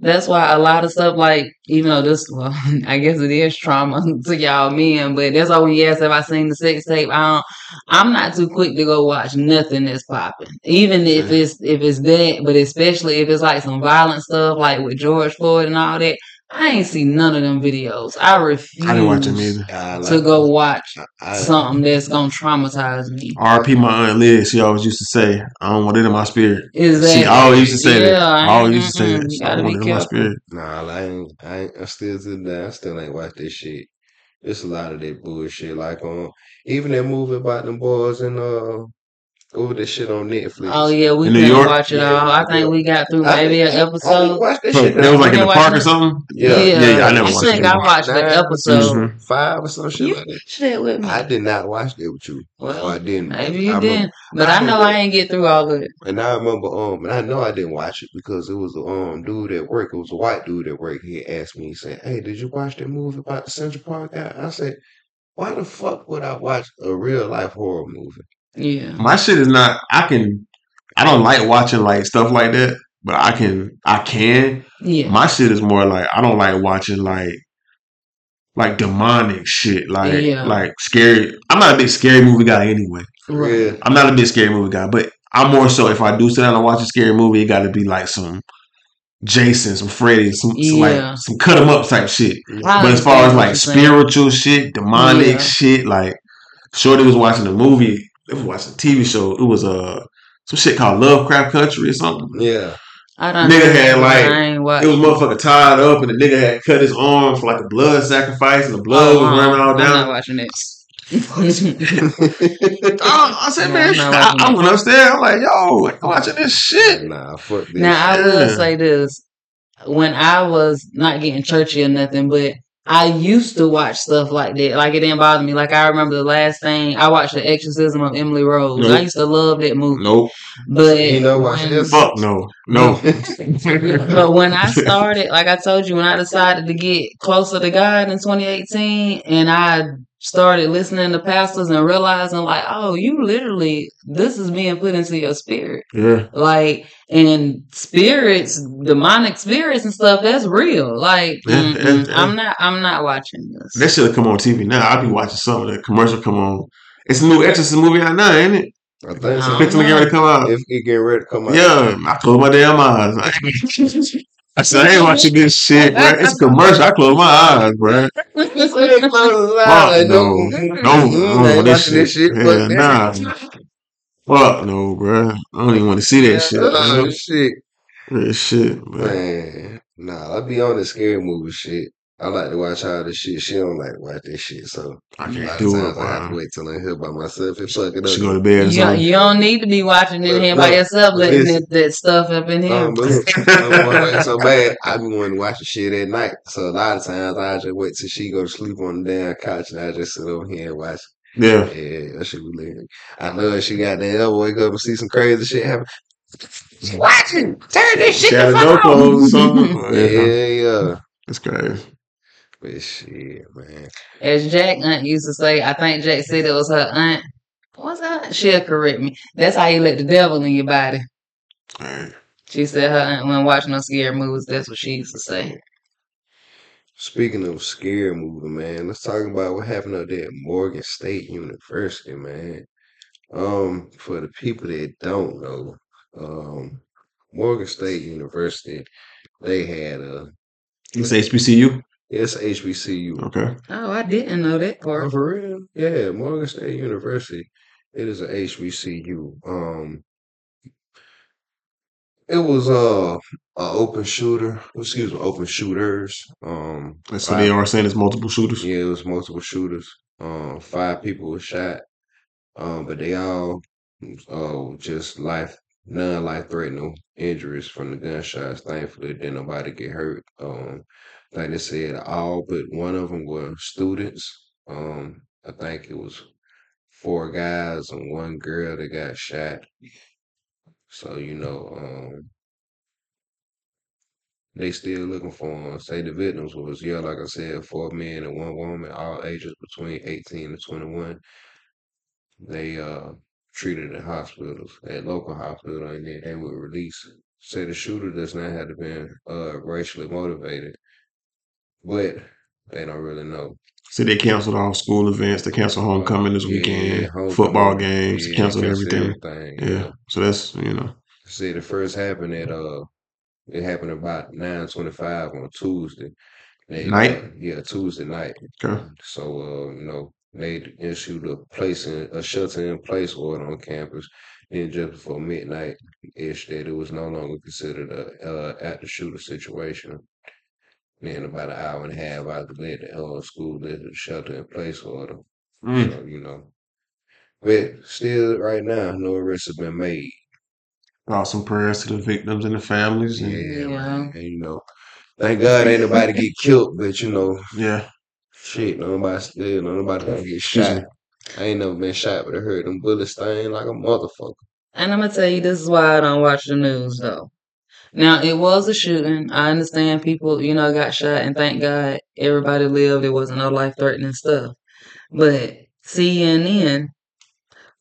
C: that's why a lot of stuff like you know this well [LAUGHS] I guess it is trauma [LAUGHS] to y'all men, but that's why when you ask if I seen the sex tape, I don't I'm not too quick to go watch nothing that's popping. Even if it's if it's that, but especially if it's like some violent stuff like with George Floyd and all that. I ain't seen none of them videos. I refuse
D: I didn't watch them either.
B: I like,
C: to go watch
B: I,
C: something that's gonna traumatize me.
D: RP my aunt Liz, she always used to say, I don't want it in my spirit.
C: Is that
D: She always used to say that.
C: yeah, I
D: I always used to say that.
C: You
D: I
C: gotta
D: don't
C: be
D: want it in my spirit.
B: Nah, I ain't, I ain't, I still to that. I still ain't watch this shit. It's a lot of that bullshit. Like, um, even that movie about them boys and uh, over this shit on Netflix.
C: Oh yeah, we
D: In New
C: couldn't
D: York?
C: watch it
B: Yeah,
C: all. I
B: yeah.
C: think we got through
B: I
C: maybe an
B: didn't- I didn't
C: episode.
B: watch that shit.
D: that was like in the
C: watch
D: park or something?
B: Yeah.
D: Yeah, yeah, I never
C: I
D: watched
C: think
D: it.
C: I watched the
B: Nine
C: episode.
D: Mhm.
B: five or some shit
C: You
B: like that.
C: watched with me.
B: I did not watch that with you.
C: Well,
B: or I didn't.
C: Maybe you
B: I
C: didn't, but I know I ain't get through all of it.
B: And I remember, um, and I know I didn't watch it because it was a um dude at work. It was a white dude at work. He asked me, he said, "Hey, did you watch that movie about the Central Park guy?" I said, "Why the fuck would I watch a real life horror movie?"
C: Yeah,
D: My shit is not. I can. I don't like watching like stuff like that, but I can. I can.
C: yeah,
D: My shit is more like I don't like watching like like demonic shit, like
C: Yeah.
D: like scary. I'm not a big scary movie guy anyway.
C: Right.
D: I'm not a big scary movie guy, but I'm more so if I do sit down and watch a scary movie, it got to be like some Jason, some Freddy, some, some
C: Yeah.
D: like some cut cut 'em up type shit.
C: I
D: But as far as like
C: you're saying.
D: spiritual shit, demonic
C: Yeah.
D: shit, like Shorty was watching a movie. It was watching a TV show. It was uh, some shit called Lovecraft Country or something.
B: Yeah.
C: I don't
D: Nigga
C: know.
D: had, like-
C: I.
D: It was motherfucker tied up, and the nigga had cut his arm for like a blood sacrifice, and the blood
C: Oh,
D: was running all down.
C: I'm not watching it. [LAUGHS]
D: Oh, I said,
C: Yeah,
D: man,
C: I'm not
D: I, I went upstairs. I'm like, yo, I'm watching this shit.
B: nah, fuck this.
C: Now I will
D: Yeah.
C: say this: when I was not getting churchy or nothing, but I used to watch stuff like that. Like it didn't bother me. Like I remember the last thing I watched, The Exorcism of Emily Rose. I used to love that movie.
D: Nope.
C: But
B: You know, watch
C: when-
B: this.
D: Fuck no. No. [LAUGHS]
C: but when I [LAUGHS] started, like I told you, when I decided to get closer to God in 2018, and I started listening to pastors and realizing, like, oh, you literally, this is being put into your spirit.
D: yeah.
C: Like, and spirits, demonic spirits and stuff, that's real. Like,
D: yeah, yeah.
C: I'm not, I'm not watching this.
D: That should have come on TV now. I'd be watching some of that commercial come on. It's a new Exorcist movie out now, ain't it?
B: I think
C: I
B: so.
C: don't
D: It's getting ready to come out.
B: If it getting ready to come out.
D: Yeah, I closed my damn eyes. [LAUGHS] [LAUGHS] I said, I ain't watching this shit, bro. It's a commercial. I closed my eyes, bro.
B: Closed his eyes,
D: Fuck no.
B: mm,
D: No,
B: mm,
D: no,
B: mm,
D: no, this
B: watching this
D: shit.
B: shit.
D: Yeah, nah.
B: that.
D: Fuck no, bro. I don't even want to see that shit,
B: Oh, shit.
D: Real shit, bro.
B: Man, nah, I be on the scary movie shit. I like to watch all this shit. She don't like to watch this shit, so
D: I
B: a
D: can't
B: lot of
D: do it,
B: times I have to wait till I'm here by myself and fuck it up.
D: She
B: up.
D: go to bed or
C: You,
D: something.
C: you don't need to be watching it in here by yourself, letting
B: listen.
C: that, that stuff up in here.
B: Um, I'm [LAUGHS] so bad. I be wanting to watch the shit at night. So a lot of times I just wait till she go to sleep on the damn couch and I just sit over here and watch.
D: Yeah.
B: Yeah, that shit be lit. I know she got that ever wake up and see some crazy shit happen. She's watching, turn this shit
D: She had
B: the
D: a door
B: fuck off.
D: closed or something. [LAUGHS]
B: Yeah, yeah.
D: It's crazy.
B: But shit, man.
C: As Jack aunt used to say, I think Jack said it was her aunt. What's her aunt? She'll correct me. That's how you let the devil in your body.
D: Alright.
C: She said her aunt when watching those scary movies, that's what she used to say.
B: Speaking of scary movie, man, let's talk about what happened up there at Morgan State University, man. Um, for the people that don't know, um, Morgan State University, they had a
D: It's HBCU?
B: It's HBCU.
D: Okay.
C: Oh, I didn't know that
B: Oh,
C: part.
B: for real? Yeah, Morgan State University. It is a HBCU. Um, it was uh a open shooter. Excuse me, open shooters. Um,
D: And so they are saying it's multiple shooters?
B: Yeah, it was multiple shooters. Um, five people were shot. Um, but they all uh just life non life threatening injuries from the gunshots. Thankfully, didn't nobody get hurt. Um, like they said, all but one of them were students. Um, I think it was four guys and one girl that got shot. So you know, um, they still looking for them. Say the victims was yeah, like I said, four men and one woman, all ages between eighteen and twenty one. They uh treated in hospitals, at local hospital, and then they were released say the shooter does not have to be uh, racially motivated, but they don't really know.
D: So they canceled all school events. They canceled homecoming this
B: Yeah,
D: weekend.
B: homecoming.
D: Football games.
B: Yeah,
D: canceled
B: they
D: everything.
B: everything,
D: Yeah. So that's you know.
B: See, the first happened at uh, it happened about nine twenty five on Tuesday. They,
D: Night?
B: uh, yeah, Tuesday night.
D: Okay.
B: So uh, you know, they issued a place in a shelter in place order on campus. Then just before midnight, ish that it was no longer considered a uh, active shooter situation. Then about an hour and a half after that, the uh, school lifted the shelter in place order.
D: Mm.
B: So, you know, but still, right now, no arrests have been made.
D: Awesome prayers to the victims and the families.
B: Yeah,
D: And,
B: man. And, you know, thank God ain't nobody get killed, but you know,
D: yeah.
B: shit, nobody still, nobody gonna get shot. I ain't never been shot, but I heard them bullets sting like a motherfucker.
C: And I'm gonna tell you, this is why I don't watch the news though. Now it was a shooting. I understand people, you know, got shot, and thank God everybody lived. It wasn't no life threatening stuff. But CNN,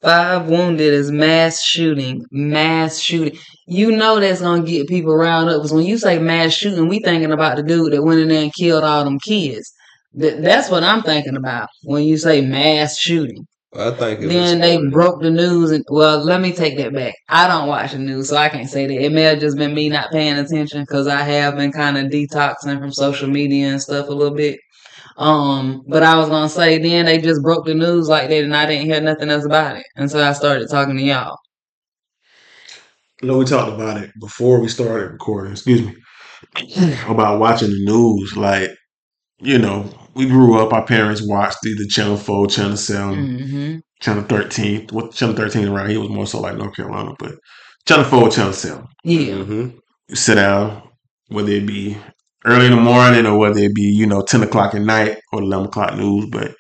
C: five wounded is mass shooting, mass shooting. You know that's gonna get people riled up. Because when you say mass shooting, we thinking about the dude that went in there and killed all them kids. That, that's what I'm thinking about when you say mass shooting.
B: I think it
C: Then
B: was
C: they broke the news, and well, let me take that back. I don't watch the news, so I can't say that. It may have just been me not paying attention because I have been kind of detoxing from social media and stuff a little bit. Um, but I was gonna say then they just broke the news like that, and I didn't hear nothing else about it until I started talking to y'all.
D: You know, we talked about it before we started recording. Excuse me. About watching the news, like you know, we grew up. Our parents watched either Channel Four, Channel 7
C: hmm
D: Channel Thirteen. What Channel Thirteen around here was more so like North Carolina, but Channel Four, Channel Seven.
C: Yeah,
B: hmm
D: You sit down, whether it be early in the morning or whether it be you know ten o'clock at night or eleven o'clock news. But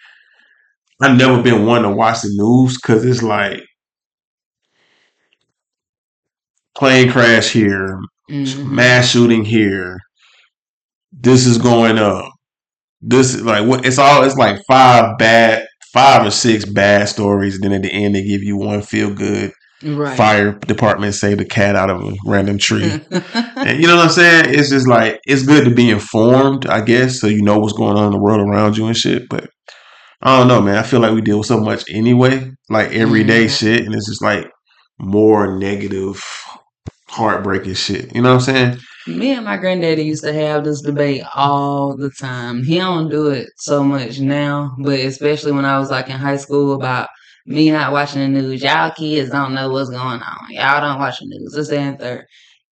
D: I've never been one to watch the news because it's like plane crash here,
C: hmm
D: mass shooting here. This is going up. This is like what it's all. It's like five bad, five or six bad stories. And then at the end, they give you one feel good.
C: right.
D: Fire department saved a cat out of a random tree. And you know what I'm saying? It's just like it's good to be informed, I guess, so you know what's going on in the world around you and shit. But I don't know, man. I feel like we deal with so much anyway, like everyday
C: Mhm.
D: shit, and it's just like more negative, heartbreaking shit. You know what I'm saying?
C: Me and my granddaddy used to have this debate all the time. He don't do it so much now, but especially when I was like in high school about me not watching the news. Y'all kids don't know what's going on. Y'all don't watch the news. This and third.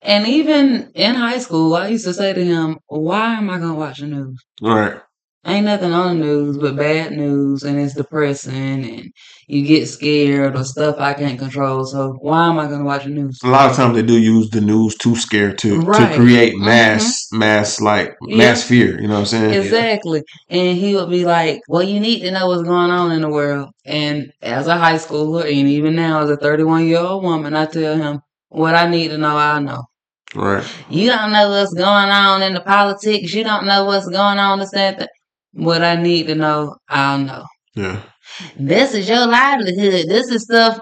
C: And even in high school, I used to say to him, "Why am I gonna watch the news?
D: Right.
C: Ain't nothing on the news but bad news, and it's depressing, and you get scared or stuff I can't control. So why am I gonna watch the news?"
D: A lot of times they do use the news to scare to
C: Right.
D: to create mm-hmm. mass mass like mass fear. You know what I'm saying?
C: Exactly. And he would be like, Well, you need to know what's going on in the world. And as a high schooler, and even now as a 31 year old woman, I tell him, What I need to know, I know.
D: Right.
C: You don't know what's going on in the politics. You don't know what's going on in that. What I need to know, I'll know.
D: Yeah.
C: This is your livelihood. This is stuff.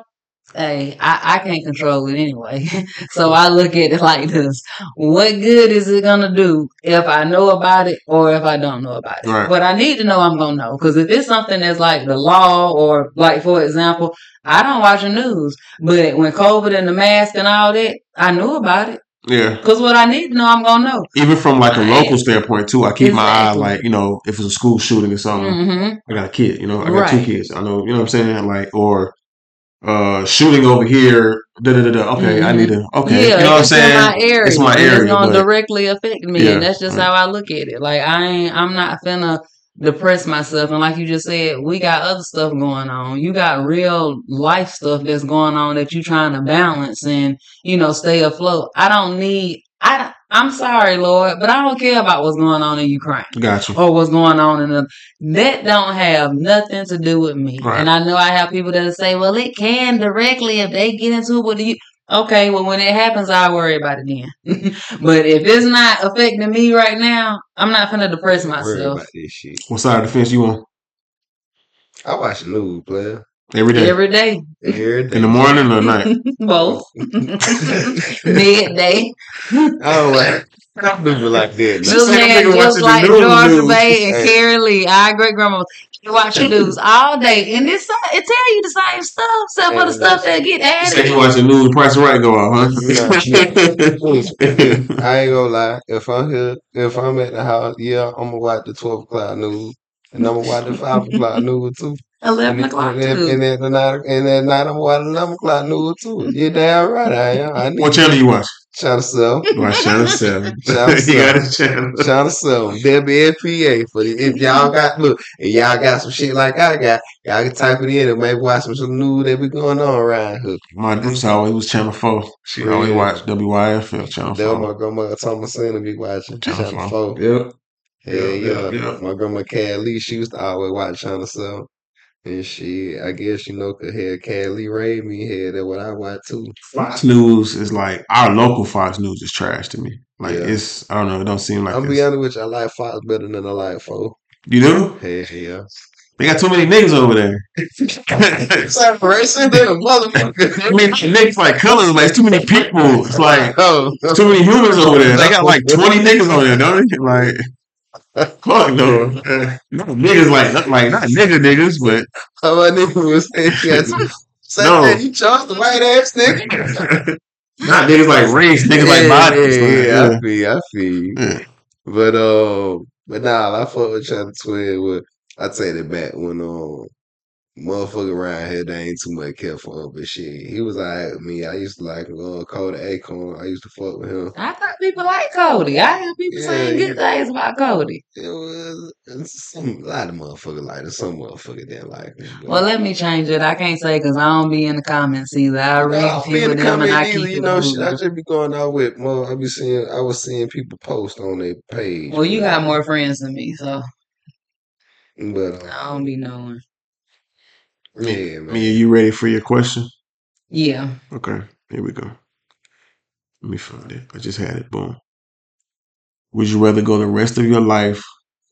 C: Hey, I, I can't control it anyway. [LAUGHS] so I look at it like this. What good is it gonna do if I know about it or if I don't know about it?
D: Right.
C: But I need to know I'm gonna know. Because if it's something that's like the law or like for example, I don't watch the news. But when COVID and the mask and all that, I knew about it.
D: Yeah.
C: Because what I need to know, I'm gonna know.
D: Even from like a local standpoint too, I keep my eye like you know if it's a school shooting or something.
C: hmm
D: I got a kid, you know, I got two kids. I know, you know what I'm saying? Like, or uh shooting over here. Da, da, da, da. Okay, I need to. Okay,
C: Yeah,
D: you know what I'm saying?
C: in my area.
D: It's my area,
C: It's gonna directly affect me,
D: Yeah,
C: and that's just
D: right.
C: how I look at it. Like I ain't, I'm not finna depress myself. And like you just said, we got other stuff going on. You got real life stuff that's going on that you're trying to balance and you know stay afloat. I don't need. I I'm sorry, Lord, but I don't care about what's going on in Ukraine
D: Gotcha.
C: or what's going on in the that don't have nothing to do with me.
D: Right.
C: And I know I have people that say, "Well, it can directly if they get into it with you." Okay, well, when it happens, I'll worry about it then. [LAUGHS] but if it's not affecting me right now, I'm not gonna depress
B: Worry
C: myself.
B: about this shit.
D: What side of the fence you on?
B: I watch the news, player.
D: every day
C: every day,
B: Every day.
D: in the morning or night. [LAUGHS]
C: both [LAUGHS] midday.
B: Oh, like, some people like that.
D: She
C: This man
D: nigga
C: just like
D: news,
C: Georgia
D: news.
C: Bay and
B: Hey.
C: Carrie Lee, our great grandma. You watch the news [LAUGHS] all day, and it's it tell you the same stuff, except for the stuff that get
D: You said you
C: watch
D: the news, Price is Right go on, huh? [LAUGHS]
B: I ain't gonna lie. If I'm here, if I'm at the house, yeah, I'm gonna watch the 12 o'clock news. And I'm gonna watch the 5 o'clock news too. And,
C: Eleven
B: then-
C: o'clock
B: and, then,
C: too.
B: and, then the night, and at night, I'm watching 11 o'clock news too. You're damn right I am. I need
D: what channel you watch?
B: Channel 7.
D: Watch Channel [LAUGHS] 7.
B: Channel [LAUGHS]
D: you got a channel.
B: Channel 7. WSPA. For the, if y'all got, look, if y'all got some shit like I got, y'all can type it in and maybe watch some, some news that be going on around here.
D: My mm-hmm. sister always was Channel 4. She always
B: Yeah.
D: watched WYFF Channel
B: That was
D: 4.
B: my grandma Thomasina be watching.
D: Channel
B: Channel
D: 4.
B: 4.
D: Yep.
B: Yeah,
D: Yeah,
B: yeah.
D: yeah, yeah.
B: My grandma Cat Lee, she used to always watch Channel 7. And she, I guess, you know, could have Cat Lee raised me here. That's what I watch too.
D: Fox News is like our local Fox News is trash to me. Like
B: Yeah.
D: it's I don't know, it don't seem like
B: I'm
D: it's,
B: be honest with you, I like Fox better than I like Fox.
D: you do?
B: Hell yeah.
D: They got too many niggas over there. [LAUGHS]
B: Separation than a motherfucker.
D: I mean, niggas like colors, like it's too many people. It's like
B: oh,
D: it's too many humans over there. They got like twenty niggas over there, don't they? Like fuck no. [LAUGHS] No niggas like not like not nigga niggas, but
B: how my nigga was saying, yeah, [LAUGHS] say
D: No.
B: that you chose the white ass nigga. [LAUGHS]
D: not niggas like race, niggas like
B: Yeah,
D: bodies.
B: Yeah,
D: like,
B: yeah. I feel, I feel.
D: Yeah.
B: But uh, but nah, I fuck with Channel Twelve. With I take it back when um, motherfucker around here they ain't too much care for him, but shit, he was alright with me. I used to like uh, Cody Alcorn. I used to fuck with him.
C: I thought people like Cody. I hear people
B: Yeah,
C: saying good
B: yeah.
C: things about Cody.
B: It was some a lot of motherfuckers like it. Some motherfucker didn't like but-
C: Well, let me change it. I can't say because I don't be in the comments either. I read
B: I
C: few
B: in
C: of
B: the
C: them and I
B: comment
C: keep
B: you
C: it
B: know, shit. I just be going out with more. I be seeing, I was seeing people post on their page.
C: Well, you got more friends than me, so
B: but
C: I
B: um,
C: don't be knowing.
B: Yeah, man.
D: Me, are you ready for your question?
C: Yeah.
D: Okay, here we go. Let me find it. I just had it. Boom. Would you rather go the rest of your life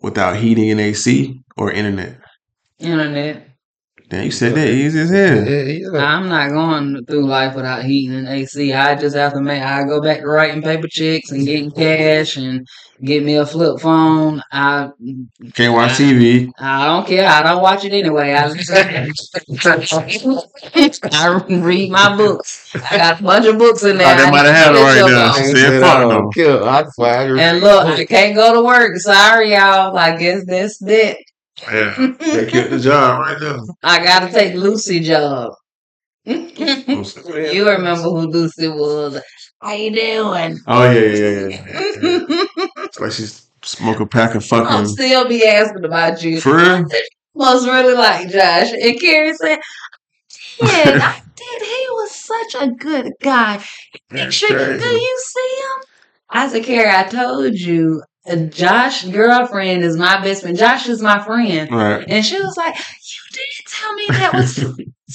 D: without heating and AC or internet?
C: Internet.
D: Damn, you said that easy as hell.
B: Yeah, yeah.
C: I'm not going through life without heating and AC. I just have to make. I go back to writing paper checks and getting cash and get me a flip phone. I
D: Can't watch TV.
C: I don't care. I don't watch it anyway. I, [LAUGHS] I read my books. I got a bunch of books in there.
D: Oh, they
C: I
D: might have had it right
C: up
D: there.
C: on.
D: She said,
B: said
D: fuck
B: I don't care. I.
C: And look, I can't go to work. Sorry, y'all. I guess that's that.
D: Yeah, they kept the job right there.
C: I gotta take Lucy job. [LAUGHS] you
D: Oh
C: remember who Lucy was? How you doing?
D: Oh, yeah, yeah, yeah, yeah. yeah. It's like she's smoking a pack of fucking.
C: I'll still be asking about you.
D: For real?
C: Must really like Josh. And Carrie said, Yeah, I [LAUGHS] did. He was such a good guy.
D: That's
C: Should, do you see him? I said, Carrie, I told you, Josh' girlfriend is my best friend. Josh is my friend.
D: Right.
C: And she was like, You didn't tell me that was.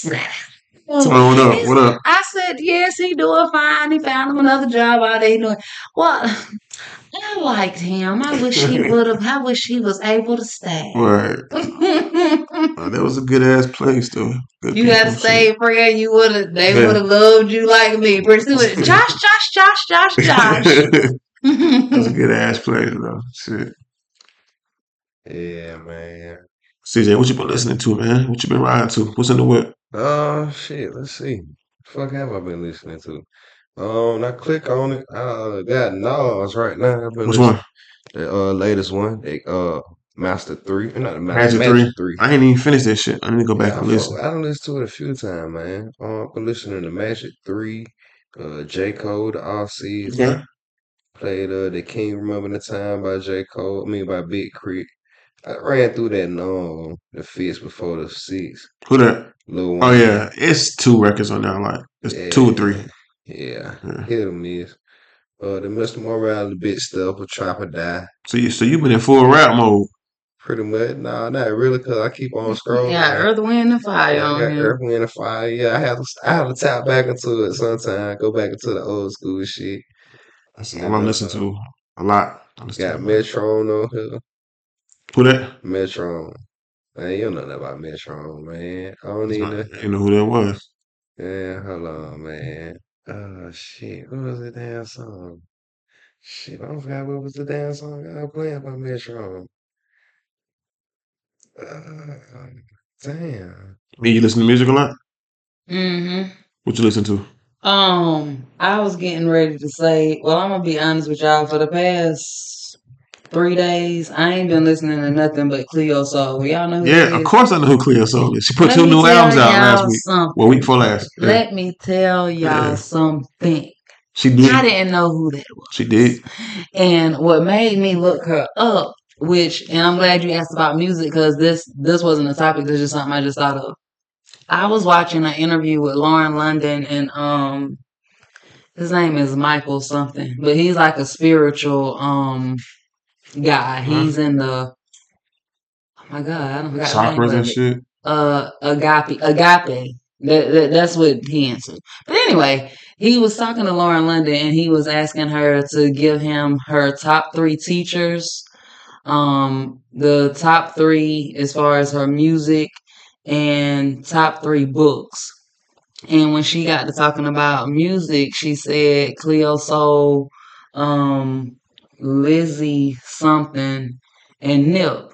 C: [LAUGHS]
D: So what up? What up?
C: I said, Yes, he doing fine. He found him another job out there. He doing well. [LAUGHS] I liked him. I wish he [LAUGHS] would have. I wish he was able to stay.
D: Right. Oh, that was a good ass place, though. Good
C: You gotta say, friend, you would have. They
D: Yeah.
C: would have loved you like me. Josh, Josh, Josh, Josh, Josh.
D: That's a good ass place, though. Shit.
B: Yeah, man.
D: CJ, what you been listening to, man? What you been riding to? What's in the whip?
B: Oh shit. Let's see. Fuck have I been listening to? Um, I click on it. I got Nas right now. I've been
D: Which one?
B: The uh, latest one. They, uh, Master Three. Not the
D: Magic
B: Master,
D: Three?
B: Three.
D: I ain't even finished that shit. I need to go back
B: Yeah,
D: and
B: I,
D: listen.
B: fuck- I done listened to it a few times, man. Um, I've been listening to Magic Three, uh, J the off season.
D: Okay.
B: Played uh, the King Remembered in Time by J Cole. I mean by Big Creek. I ran through that in um the fist before the six.
D: Who that?
B: Lil
D: Oh yeah, it's two records on there. Like it's
B: Yeah.
D: two or three.
B: Yeah,
D: Yeah.
B: hit or miss. Uh, the Mr. Morale, the Big Steppers, a trap or die.
D: So you so you been in full rap mode.
B: Pretty much. No, not really, cause I keep on scrolling.
C: Yeah, Earth, Wind, and Fire
B: Yeah, I
C: on
B: got. Earth, Wind, and Fire. Yeah, I have to. I have to tap back into it sometimes. Go back into the old school shit.
D: That's all I'm listening to a lot. I listen
B: Got
D: to a lot.
B: Metron on here.
D: Who that?
B: Metron. Man, you don't know nothing about Metro, man. I don't
D: It's
B: even
D: not-
B: know.
D: You know who that was?
B: Yeah, hold on, man. Oh shit, what was the damn song? Shit, I forgot what was the damn song I was playing by Metro. Uh, damn.
D: Me, you listen to music a lot?
C: Mm-hmm.
D: What you listen to?
C: Um, I was getting ready to say, well, I'm gonna be honest with y'all. For the past three days, I ain't been listening to nothing but Cleo Sol. Y'all know who
D: Yeah, of course I know who Cleo Sol is. She put
C: Let
D: two new albums out last week.
C: something.
D: Well, week before last. Yeah.
C: Let me tell y'all
D: Yeah.
C: something.
D: She did.
C: I
D: did.
C: didn't know who that was.
D: She did.
C: And what made me look her up, which, and I'm glad you asked about music because this this wasn't a topic. This is just something I just thought of. I was watching an interview with Lauren London, and um, his name is Michael something, but he's like a spiritual um guy. He's in the oh my god, I don't forgot
D: Chakras and shit.
C: Uh, agape, agape. That, that that's what he answered. But anyway, he was talking to Lauren London, and he was asking her to give him her top three teachers um the top three as far as her music and top three books. And when she got to talking about music she said cleo sol um lizzie something and nip.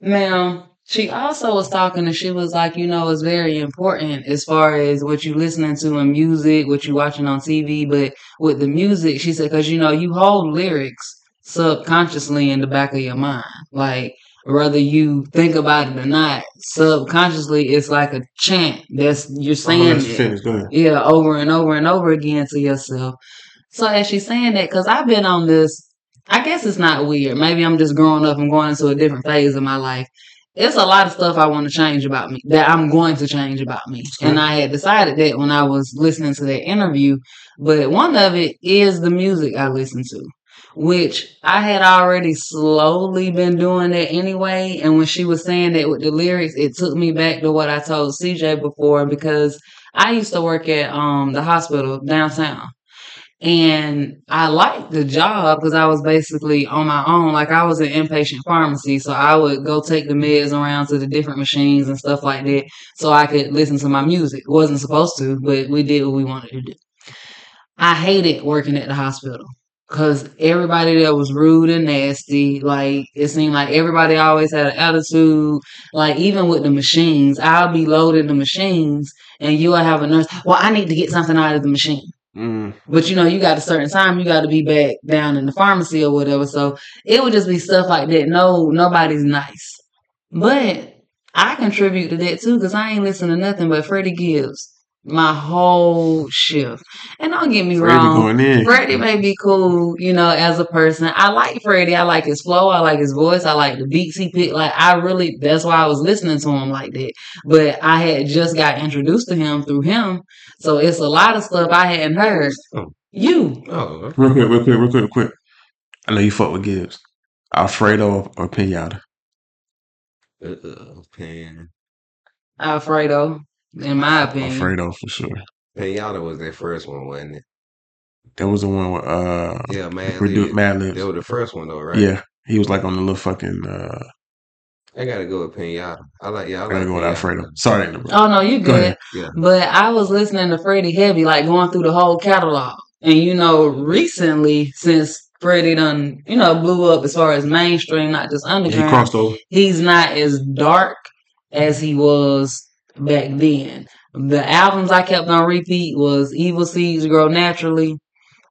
C: Now she also was talking and she was like you know it's very important as far as what you listening to in music what you watching on tv but with the music she said because you know you hold lyrics subconsciously in the back of your mind. Like whether you think about it or not subconsciously it's like a chant that's you're
D: oh,
C: saying
D: let you
C: it.
D: finish. Go ahead.
C: yeah over and over and over again to yourself. So as she's saying that because i've been on this i guess it's not weird. Maybe i'm just growing up and going into a different phase of my life. It's a lot of stuff i want to change about me that i'm going to change about me. And i had decided that when i was listening to that interview but one of it is the music i listen to which I had already slowly been doing that anyway. And when she was saying that with the lyrics, it took me back to what I told CJ before because I used to work at um the hospital downtown. And I liked the job because I was basically on my own. Like I was an inpatient pharmacy. So I would go take the meds around to the different machines and stuff like that so I could listen to my music. Wasn't supposed to, but we did what we wanted to do. I hated working at the hospital because everybody that was rude and nasty. Like it seemed like everybody always had an attitude. Like even with the machines, I'll be loading the machines and you'll have a nurse. Well, I need to get something out of the machine.
D: Mm.
C: But you know, you got a certain time, you got to be back down in the pharmacy or whatever. So it would just be stuff like that. No, nobody's nice. But I contribute to that too because I ain't listen to nothing but Freddie Gibbs my whole shift. And don't get me
D: Freddie
C: wrong,
D: going in.
C: Freddie may be cool, you know, as a person. I like Freddie. I like his flow. I like his voice. I like the beats he picked. Like I really, that's why I was listening to him like that. But I had just got introduced to him through him, so it's a lot of stuff I hadn't heard.
B: Oh,
C: You,
B: oh,
D: Real quick, real quick, real quick, real quick. I know you fuck with Gibbs. Alfredo or Pinata?
B: uh, Pan
C: Alfredo, in my opinion.
D: Alfredo for sure.
B: Pinata was their first one, wasn't it?
D: That was the one with uh
B: Yeah, man.
D: produ- Mad Libs.
B: They were the first one though, right?
D: Yeah, he was like on the little fucking. uh
B: I gotta go with Pinata. I like yeah, I,
D: I gotta
B: like
D: go with
B: Pinata.
D: Alfredo. Sorry.
C: Oh no, you
D: Go
C: good.
D: ahead.
B: Yeah.
C: But I was listening to Freddie heavy, like going through the whole catalog. And you know, recently since Freddie done, you know, blew up as far as mainstream, not just underground.
D: He
C: underground,
D: crossed over.
C: he's not as dark as he was back then. The albums I kept on repeat was Evil Seeds Grow Naturally.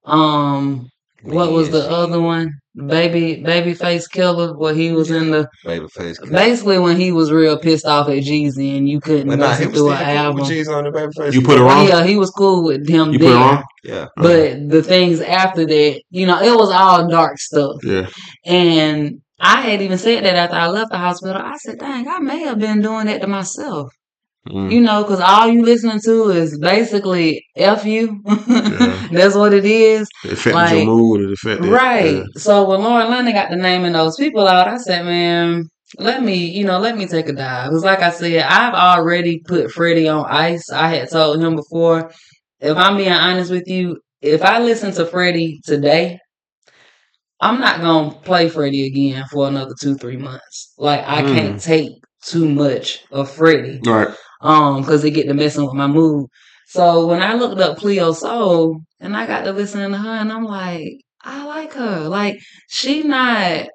C: Um what was the other one? Baby Babyface Killer, where he was in the
B: Babyface. Kid.
C: basically when he was real pissed off at Jeezy and you couldn't
B: But nah,
C: listen
B: was
C: through an
B: cool
C: album.
B: with G's on the Babyface.
D: You put it
B: Kid.
D: wrong.
C: Yeah, he was cool with him
D: You put it
C: there.
D: wrong.
B: Yeah.
C: But the things after that, you know, it was all dark stuff.
D: Yeah.
C: And I had even said that after I left the hospital. I said, dang, I may have been doing that to myself.
D: Mm.
C: You know, because all you listening to is basically F you.
D: Yeah. [LAUGHS]
C: That's what it is.
D: It affected
C: Like,
D: your mood. It affected.
C: Right.
D: Yeah.
C: So when Lauren London got the naming those people out, I said, man, let me, you know, let me take a dive. Because like I said, I've already put Freddie on ice. I had told him before, if I'm being honest with you, if I listen to Freddie today, I'm not gonna play Freddie again for another two, three months. Like I
D: Mm.
C: can't take too much of Freddie.
D: Right.
C: Um, because they get to messing with my mood. So when I looked up Cleo Sol and I got to listening to her and I'm like, I like her. Like she not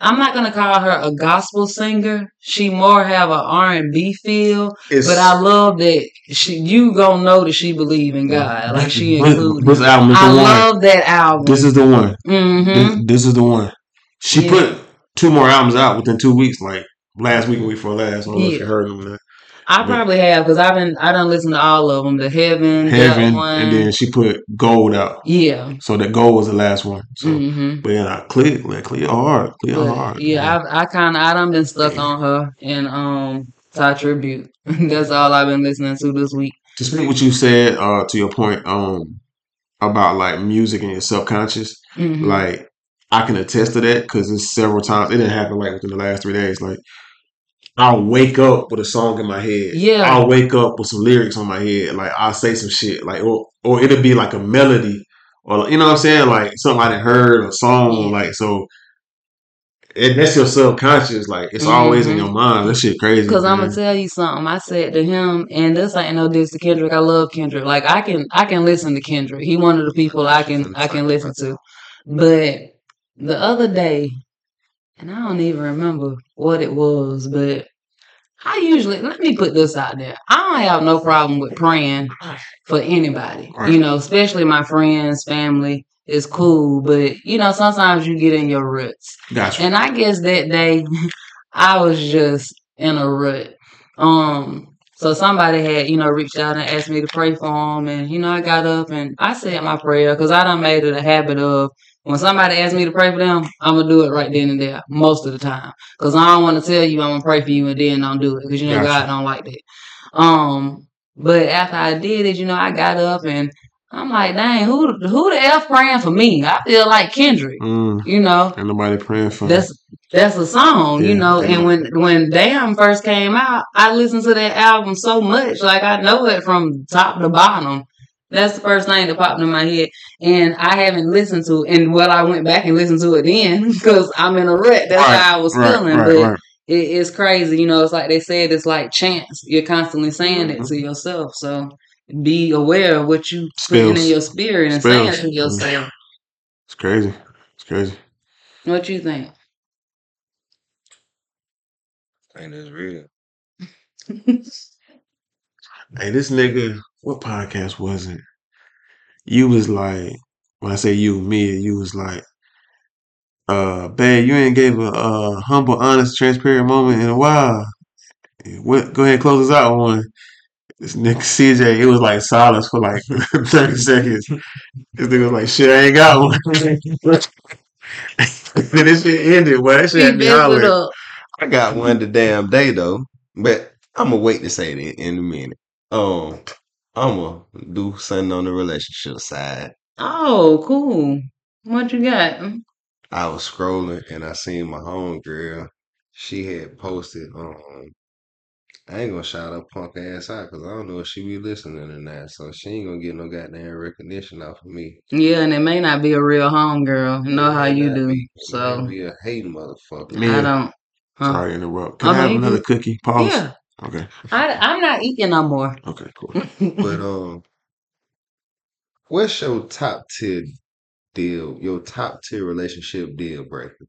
C: I'm not gonna call her a gospel singer. She more have a R and B feel,
D: It's,
C: but I love that she. You gonna know that she believe in God, like she included.
D: This album is the
C: I
D: one.
C: love that album.
D: This is the one.
C: hmm
D: This, this is the one. She
C: Yeah.
D: put two more albums out within two weeks, like last week and week before last. I don't know if you heard them.
C: I probably have because I've been I don't listen to all of them. The Heaven,
D: Heaven,
C: that one,
D: and then she put Gold out.
C: yeah.
D: So that Gold was the last one. So,
C: hmm
D: but yeah, I Cleo, like Cleo hard,
C: But,
D: hard.
C: yeah, I I kind of I done been stuck on her and um Ty Tribute. [LAUGHS] That's all I've been listening to this week.
D: to speak what you said uh, to your point um, about like music and your subconscious,
C: Mhm.
D: like I can attest to that because it's several times. It didn't happen like within the last three days. Like I'll wake up with a song in my head.
C: Yeah.
D: I'll wake up with some lyrics on my head. Like I'll say some shit. Like or or it'll be like a melody or you know what I'm saying, like something I heard a song.
C: Yeah.
D: Like so. It, that's your subconscious, like it's always in
C: Mhm.
D: your mind. That shit crazy.
C: Cause I'm gonna tell you something. I said to him, and this ain't no diss to Kendrick. I love Kendrick. Like I can, I can listen to Kendrick. He one of the people I can, I can listen to. But the other day, and I don't even remember what it was, but I usually let me put this out there. I don't have no problem with praying for anybody. You know, especially my friends, family. It's cool, but you know, sometimes you get in your ruts.
D: Gotcha.
C: And I guess that day [LAUGHS] I was just in a rut. Um, so somebody had, you know, reached out and asked me to pray for them, and you know, I got up and I said my prayer because I done made it a habit of when somebody asks me to pray for them, I'm gonna do it right then and there most of the time because I don't want to tell you I'm gonna pray for you and then don't do it because you know
D: Gotcha.
C: God don't like that. Um, but after I did it, you know, I got up and I'm like, dang, who who the f praying for me? I feel like Kendrick,
D: Mm,
C: you know.
D: ain't nobody praying for
C: That's that's a song, you know.
D: I
C: And when when Damn first came out, I listened to that album so much, like I know it from top to bottom. That's the first thing that popped in my head, and I haven't listened to. It. And well, I went back and listened to it then [LAUGHS] because I'm in a rut. That's
D: Right,
C: how I was
D: right,
C: feeling.
D: right,
C: but
D: right.
C: It, it's crazy, you know. It's like they said, it's like chance. You're constantly saying it
D: Mhm.
C: to yourself, so be aware of what you putting in your spirit and
D: Spells.
C: saying to yourself.
D: It's crazy. It's crazy.
C: What you think?
B: Ain't this real? [LAUGHS]
D: Hey, this nigga, what podcast was it? You was like, when I say you, me, you was like, uh, babe, you ain't gave a uh, humble, honest, transparent moment in a while. What, go ahead, close us out with one. This nigga CJ, it was like silence for like [LAUGHS] 30 seconds. This nigga was like, shit, I ain't got one. [LAUGHS] then this shit ended, boy. That shit had me
C: He messed it
D: hollering.
B: I got one the damn day though, but I'm gonna wait to say that in a minute. Um, I'm gonna do something on the relationship side.
C: Oh, cool. What you got?
B: I was scrolling and I seen my home girl. She had posted. Um, I ain't gonna shout her punk ass out because I don't know if she be listening or not. So she ain't gonna get no goddamn recognition off of me.
C: Yeah, and it may not be a real home girl. You know how you do.
B: be-
C: So
B: might be a hating motherfucker.
D: Yeah.
C: I don't. Huh?
D: Sorry to interrupt. Can
C: Oh,
D: I have
C: you
D: another cookie? Pause.
C: Yeah,
D: Okay.
C: I I'm not eating no more.
D: Okay, cool. [LAUGHS]
B: But um, what's your top tier deal? Your top tier relationship deal breaker?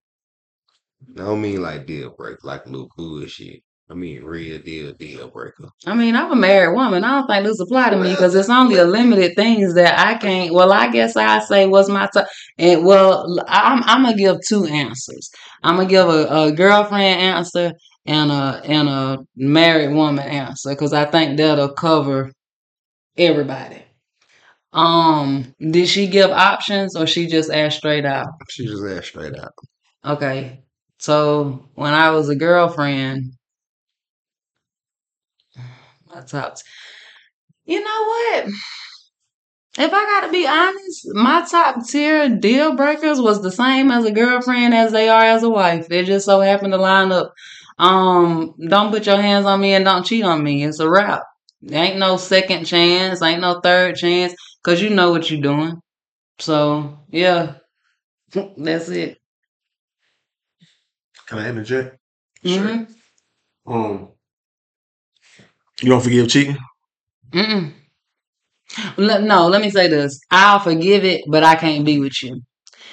B: I don't mean like deal breaker, like little bullshit. I mean real deal deal breaker.
C: I mean, I'm a married woman. I don't think this apply to me because it's only a limited things that I can't. Well, I guess I say what's my top. And well, I'm I'm gonna give two answers. I'm gonna give a, a girlfriend answer and a and a married woman answer because I think that'll cover everybody. Um, did she give options or she just asked straight out?
B: She just asked straight out.
C: Okay. So when I was a girlfriend, my top, you know what? If I gotta be honest, my top tier deal breakers was the same as a girlfriend as they are as a wife. They just so happen to line up. Um, don't put your hands on me and don't cheat on me. It's a wrap. There ain't no second chance, ain't no third chance, cause you know what you're doing. So yeah, [LAUGHS] that's it.
D: Can I interject?
C: hmm
D: Um, you don't forgive cheating.
C: Mm-mm. No, let me say this. I'll forgive it, but I can't be with you.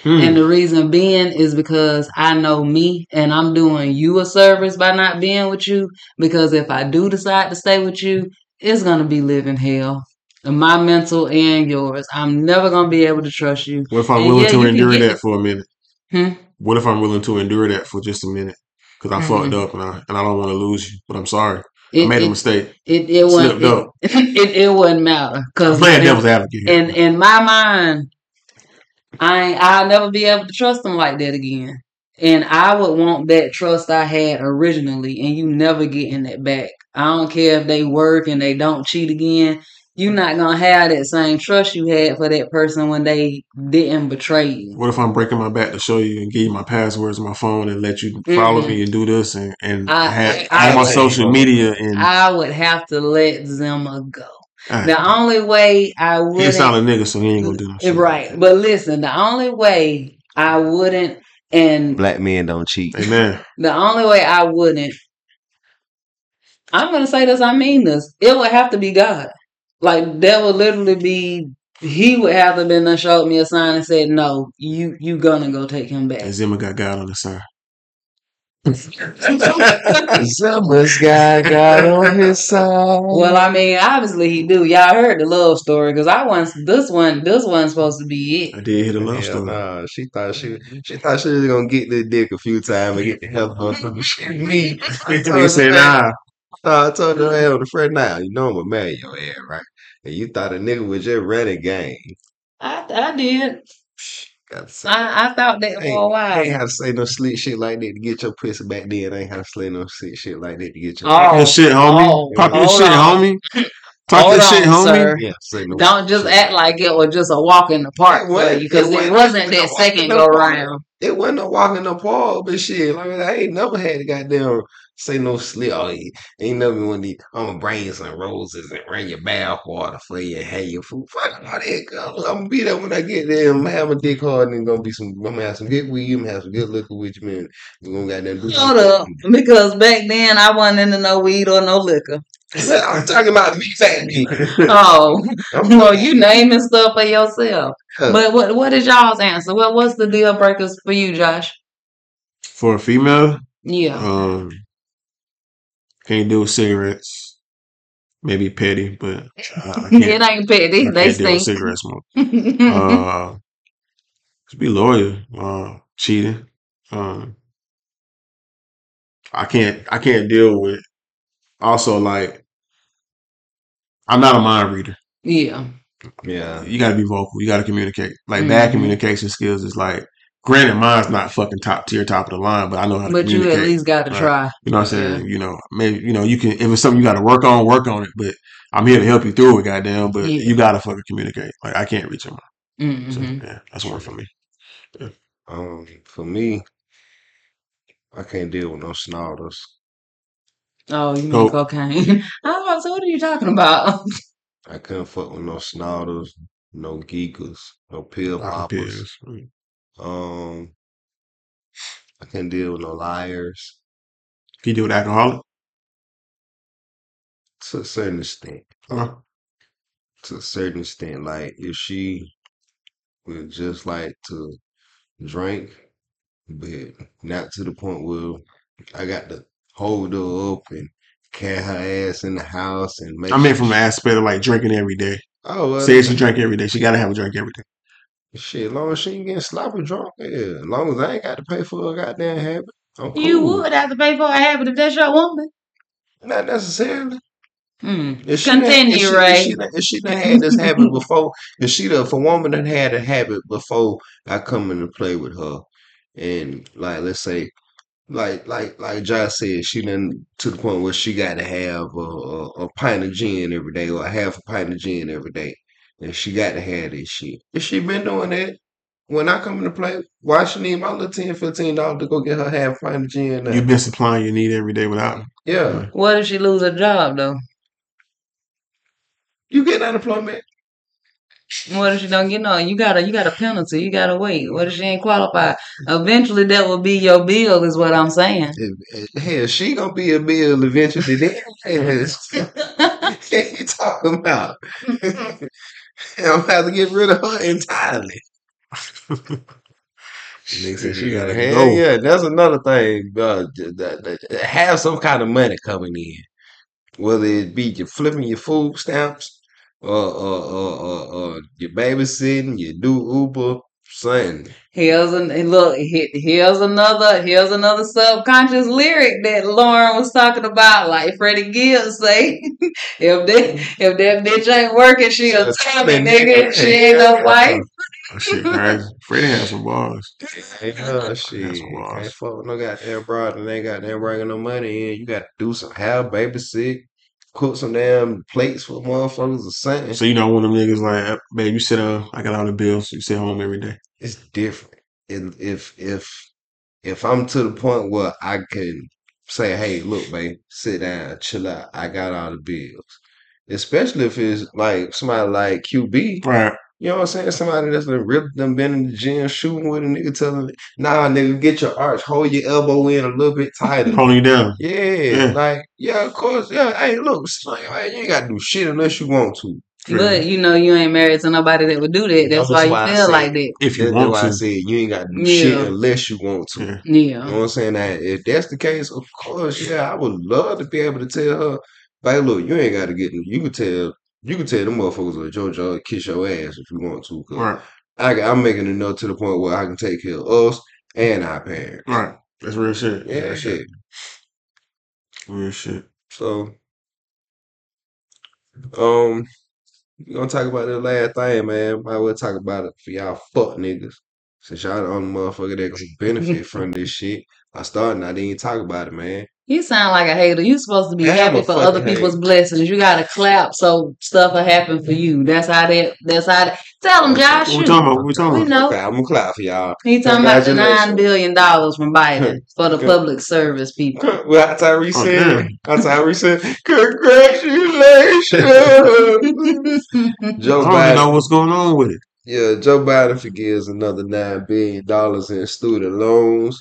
D: Hmm.
C: And the reason being is because I know me and I'm doing you a service by not being with you. Because if I do decide to stay with you, it's going to be living hell. My mental and yours. I'm never going to be able to trust you.
D: What if I'm
C: And
D: willing
C: yeah,
D: to endure
C: get-
D: that for a minute?
C: Hmm?
D: What if I'm willing to endure that for just a minute? Because I
C: Mhm.
D: fucked up and I and I don't want to lose you, but I'm sorry. I
C: It,
D: made a
C: it,
D: mistake.
C: it, it, wouldn't,
D: up. [LAUGHS]
C: it, it, it wouldn't matter. Because
D: playing devil's advocate
C: in, in my mind, I ain't, I'll never be able to trust them like that again. And I would want that trust I had originally, and you never getting that back. I don't care if they work and they don't cheat again. You're not gonna have that same trust you had for that person when they didn't betray you.
D: What if I'm breaking my back to show you and give you my passwords, my phone, and let you follow
C: Mhm.
D: me and do this and and
C: I-
D: have
C: I-
D: all my
C: I-
D: social media and
C: I would have to let Zemma go. The only way I
D: he
C: would
D: sound a nigga, so he ain't gonna do no shit.
C: right, but listen, the only way I wouldn't, and
B: Black men don't cheat.
D: Amen.
C: The only way I wouldn't, I'm gonna say this, I mean this. It would have to be God. Like that would literally be he would have to been done showed me a sign and said, No, you you gonna go take him
D: And
C: back.
D: Zemma got God on the side. [LAUGHS]
B: Someone's got God on his side.
C: Well, I mean, obviously he do. Y'all heard the love story because I once this one this wasn't supposed to be it.
D: I did hit a love
B: Hell
D: story.
B: nah, she thought she she thought she was gonna get the dick a few times and get the hell on some shit. Me,
D: Nigga said, nah.
B: Uh, I told her, hey, on the friend now, you know I'm gonna marry your ass, right? And you thought a nigga was just running game.
C: I I did.
B: Got to say,
C: I, I thought that for a
B: ain't, I
C: while.
B: ain't have to say no slick shit like that to get your pussy back then. I ain't have to say no slick shit like that to get your
D: Pop
C: Oh,
D: your shit, homie.
C: oh,
D: Pop your
C: hold
D: shit,
C: on.
D: homie. Talk
C: Hold
D: that shit,
C: on,
D: homie.
C: sir.
B: yeah, no
C: Don't just
B: shit.
C: act like it was just a walk in the park for
B: wasn't-
C: you because
B: it
C: it
B: wasn't-
C: wasn't that
B: wasn't a walk
C: second go
B: park.
C: round.
B: It wasn't a walk in the park, but shit. Like I ain't never had a goddamn say no slip. Oh, he- ain't never one of these. I'm gonna bring you some roses and bring your bath water for you and have your food. Fuck all that. girl. I'm gonna be there when I get there. I'm gonna have my dick hard and gonna be some. I'm gonna have some good weed. I'm gonna have some good liquor with you, man. We gonna goddamn that.
C: Hold up, because back then I wasn't into no weed or no liquor.
B: I'm talking about me, fat me. [LAUGHS]
C: Oh, [LAUGHS]
B: I'm
C: well, you naming stuff for yourself.
B: Huh.
C: But what what is y'all's answer? What what's the deal breakers for you, Josh?
D: For a female,
C: Yeah,
D: um, can't do with cigarettes. Maybe petty, but I, I [LAUGHS] can't.
C: it ain't petty.
D: I
C: They
D: can't deal with
C: stink.
D: cigarette smoke. [LAUGHS] Uh, just be loyal. Uh, cheating. Um, I can't. I can't deal with. Also, like, I'm not a mind reader.
C: yeah,
B: Yeah.
D: You got to be vocal. You got to communicate. Like bad
C: Mhm.
D: communication skills is like. Granted, mine's not fucking top tier, top of the line, but I know how to communicate.
C: but you at least got to
D: Right.
C: try.
D: You know what I'm saying? You know, maybe you know you can if it's something you got to work on, work on it. But I'm here to help you through it, goddamn. But
C: Yeah.
D: you gotta fucking communicate. Like I can't reach him.
C: hmm
D: So yeah, that's one for me.
B: Um, for me, I can't deal with no snorters.
C: Oh, you mean
D: Coke.
C: cocaine? [LAUGHS] I was about to say, what are you talking about?
B: I couldn't fuck with no snorters, no geekers, no pill poppers.
D: pills.
B: Um, I can't deal with no liars
D: Can you deal with alcoholic?
B: to a certain extent.
D: Okay.
B: To a certain extent, like if she would just like to drink, but not to the point where I got to hold her up and carry her ass in the house and make.
D: I mean,
B: sure
D: from the
B: she-
D: aspect of like drinking every day.
B: oh, well,
D: Say she drank every day. She gotta have a drink every day.
B: Shit, as long as she ain't getting sloppy drunk, yeah. As long as I ain't got to pay for a goddamn habit, I'm cool.
C: You would have to pay for a habit if that's your woman.
B: Not necessarily.
C: Hmm.
B: If she done-
C: Continue,
B: if she. If she, done- if she done had this habit before, if she done, if a woman done had a habit before I come in to play with her, and like let's say, like like like Josh said, she done to the point where she got to have a, a, a pint of gin every day or half a pint of gin every day, and she got to have this shit. If she been doing that, when I come into play, why she need my little 10 15 dollars to go get her half a pint of gin? Now?
D: You've been supplying your need every day without me.
B: yeah,
C: What if she lose her job though?
B: you get unemployment.
C: What if she don't get no? You got a you got a penalty. You gotta wait. What if she ain't qualified? Eventually, that will be your bill. Is what I'm saying.
B: If- if- Hell, she gonna be a bill eventually. Then [LAUGHS] [LAUGHS] what you talking about? [LAUGHS] [LAUGHS] I'm about to get rid of her entirely. [LAUGHS]
D: Nigga said she gotta
B: hell
D: go.
B: yeah, that's another thing. Uh, have some kind of money coming in, whether it be you flipping your food stamps, or or or, or, or you babysitting, you do Uber, something.
C: Here's an look. Here's another. Here's another subconscious lyric that Lauren was talking about. Like Freddie Gibbs say, [LAUGHS] if that if that bitch ain't working, she a
B: Just
C: tummy
B: coming,
C: nigga. She ain't no wife.
D: That shit crazy. Freddie had some bars.
B: Ain't no
D: That's
B: shit.
D: wild.
B: Can't fuck no goddamn broad and they goddamn bringing no money in. You got to do some have babysit, cook some damn plates for motherfuckers or something.
D: So you know one of them niggas like, "Eh, babe, you sit up. I got all the bills. You sit home every day.
B: it's different. If if if if I'm to the point where I can say, "Hey, look, babe, sit down, chill out. I got all the bills." Especially if it's like somebody like QB,
D: Right.
B: You know what I'm saying? Somebody that's been ripped them been in the gym shooting with a nigga telling, "Nah, nigga, get your arch, hold your elbow in a little bit tighter."
D: Holding you down.
B: Yeah,
D: Yeah.
B: like yeah, of course, yeah. Hey, look, it's like, you ain't got to do shit unless you want to.
C: But you know you ain't married to nobody that would do that. That's
B: That's
C: why you
B: why I
C: feel
B: say-
C: like that.
D: If you
B: That's
D: want
B: why I
D: to.
B: said you ain't got to do shit unless you want to.
D: Yeah.
B: You know what I'm saying? That if that's the case, of course, yeah, I would love to be able to tell her, "Babe, look, you ain't got to get. You can tell, you can tell them motherfuckers at JoJo kiss your ass if you want to. Cause
D: Right.
B: I, I'm making enough to the point where I can take care of us and our parents.
D: Right. That's real shit.
B: Yeah,
D: Real
B: shit.
D: Real shit.
B: So, um, we're gonna talk about the last thing, man. Might well talk about it for y'all fuck niggas. Since y'all the only motherfucker that gonna [LAUGHS] benefit from this shit. I started, and I didn't even talk about it, man.
C: You sound like a hater. You're supposed to be
B: I
C: happy for other
B: fucking
C: people's blessings. You gotta clap so stuff will happen for you. That's how that. That's how. That, tell them, Josh.
D: We
C: shoot.
D: talking about? What we talking
C: We
D: about?
C: know.
B: Okay, I'm gonna clap for y'all.
C: He talking about the nine
B: Congratulations.
C: billion dollars from Biden [LAUGHS] for the public service people. [LAUGHS]
B: Well, that's how we
D: Oh,
B: said,
D: damn.
B: how we said, congratulations. [LAUGHS] Joe
D: I don't even know what's going on with it.
B: yeah, Joe Biden forgives another nine billion dollars in student loans.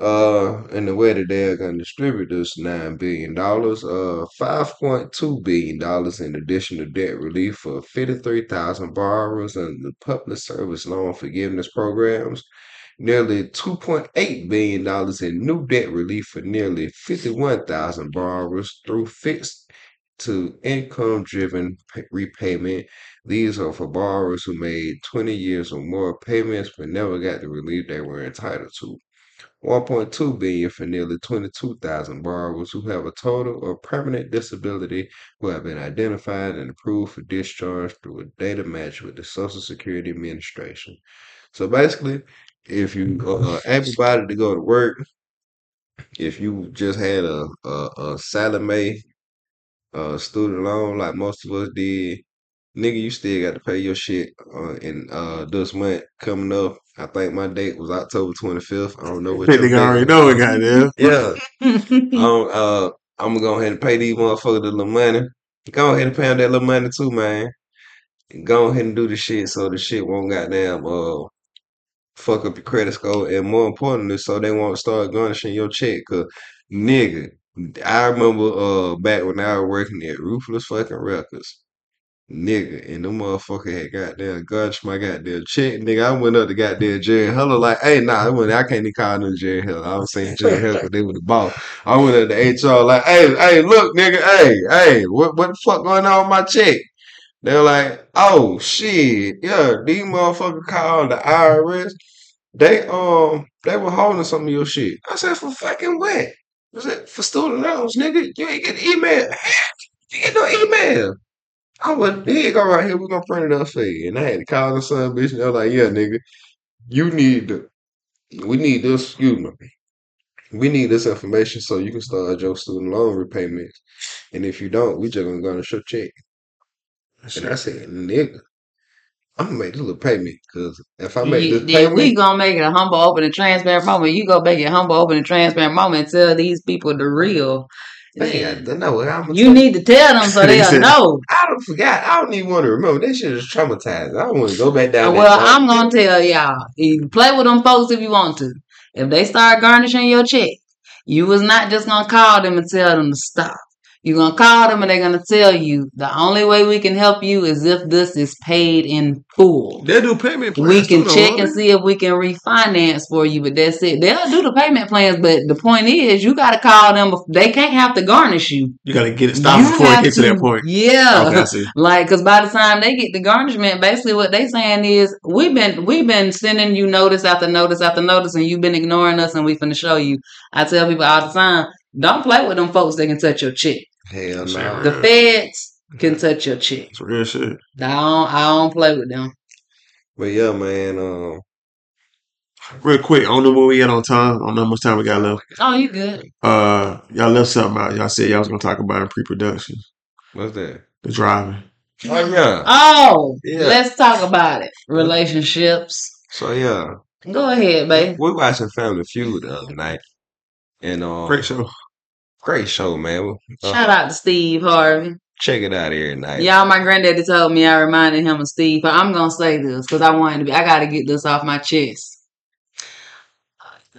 B: Uh, and the way that they're gonna distribute this nine billion dollars, uh, five point two billion dollars in additional debt relief for fifty-three thousand borrowers under the public service loan forgiveness programs. Nearly two point eight billion dollars in new debt relief for nearly fifty-one thousand borrowers through fixed to income driven repayment. These are for borrowers who made 20 years or more payments but never got the relief they were entitled to. 1.2 billion for nearly 22,000 borrowers who have a total or permanent disability who have been identified and approved for discharge through a data match with the Social Security Administration. So basically, if you uh, uh, [LAUGHS] able-bodied to go to work, if you just had a a, a uh, student loan like most of us did, nigga, you still got to pay your shit uh, in uh, this month coming up. I think my date was October 25th. I don't know what your
D: nigga
B: date
D: already know it, goddamn. [LAUGHS]
B: Yeah, um, uh, I'm gonna go ahead and pay these motherfuckers the little money. Go ahead and pay them that little money too, man. Go ahead and do the shit so the shit won't goddamn uh fuck up your credit score, and more importantly, so they won't start garnishing your check. Cause nigga, I remember uh back when I was working at Ruthless fucking Records, nigga, and the motherfucker had goddamn garnished my goddamn check. Nigga, I went up to goddamn Jerry Heller like, hey, nah, I, went, I can't even call them Jerry Heller. I was saying Jerry Heller 'cause they were the boss. I went up to HR like, hey, hey, look, nigga, hey, hey, what what the fuck going on with my check? They're like, oh shit, yeah, these motherfuckers called the IRS. They um they were holding some of your shit. I said for fucking what? I said for student loans, nigga. You ain't get an email. [LAUGHS] You get no email. I was you go right here. We're gonna print it up for you. And I had to call the son bitch. And they're like, yeah, nigga, you need the we need this, excuse me. We need this information so you can start your student loan repayments. And if you don't, we just gonna garnish your check. And I said, nigga, I'm gonna make this little payment because if I make
C: Yeah,
B: this
C: payment, we gonna make it a humble, open, and transparent moment. You go make it humble, open, and transparent moment and tell these people the real.
B: Man, I know. I'm
C: You need to tell them so [LAUGHS] they'll know.
B: I don't forgot. I don't even want to remember. That shit is traumatized. I don't want to go back down.
C: Uh, well,
B: that
C: I'm gonna tell y'all. You play with them folks if you want to. If they start garnishing your check, you was not just gonna call them and tell them to stop. You're gonna call them and they're gonna tell you the only way we can help you is if this is paid in full.
D: They do payment plans.
C: We can check and see if we can refinance for you, but that's it. They'll do the payment plans, but the point is, you got to call them. They can't have to garnish you.
D: You gotta get it stopped
C: You
D: before it gets to, that point.
C: Yeah,
D: Okay, [LAUGHS]
C: like because by the time they get the garnishment, basically what they saying is we've been we've been sending you notice after notice after notice, and you've been ignoring us, and we finna show you. I tell people all the time, don't play with them folks. that can touch your check.
B: Hell
D: Sure.
B: no.
C: The feds can touch your check.
D: It's real shit.
C: I don't I don't play with them.
B: But yeah, man. Um,
D: Real quick, I don't know where we at on time. I don't know how much time we got left.
C: Oh, you good?
D: Uh, y'all left something out. Y'all said y'all was gonna talk about in pre-production,
B: what's that?
D: the driving.
B: Oh yeah.
C: Oh,
B: Yeah.
C: let's talk about it. Relationships.
B: So yeah,
C: Go ahead, babe.
B: we watching Family Feud the other night, and um,
D: Great show.
B: Great show, man. Uh,
C: Shout out to Steve Harvey.
B: check it out every night.
C: Y'all, my granddaddy told me I reminded him of Steve, but I'm gonna say this because I wanted to be. I got to get this off my chest.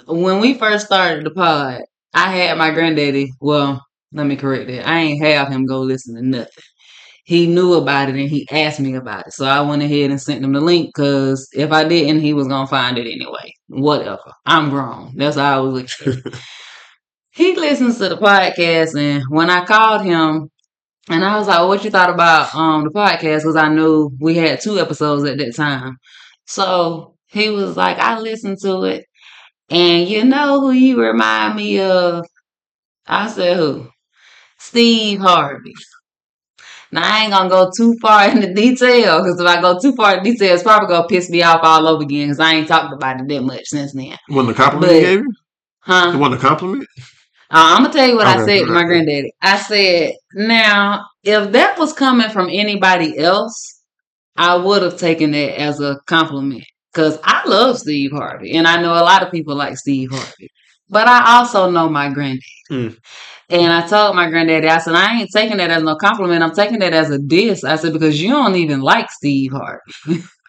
C: When we first started the pod, I had my granddaddy. Well, let me correct that. I ain't have him go listen to nothing. He knew about it and he asked me about it, so I went ahead and sent him the link because if I didn't, he was gonna find it anyway. Whatever. I'm grown. That's how I was looking. [LAUGHS] it. he listens to the podcast, and when I called him and I was like, "What you thought about um the podcast?" Because I knew we had two episodes at that time. So he was like, "I listened to it, and you know who you remind me of?" I said, "Who?" Steve Harvey. Now I ain't gonna go too far [LAUGHS] into detail because if I go too far into detail, it's probably gonna piss me off all over again because I ain't talked about it that much since then.
D: One the compliment
C: But-
D: he gave you?
C: Huh?
D: The one the compliment?
C: Uh, I'm gonna tell you what I
D: Okay,
C: said to my granddaddy. I said, now if that was coming from anybody else, I would have taken it as a compliment because I love Steve Harvey, and I know a lot of people like Steve Harvey. But I also know my granddaddy,
D: Mm.
C: and I told my granddaddy, I said, I ain't taking that as no compliment. I'm taking that as a diss. I said because you don't even like Steve Harvey. [LAUGHS]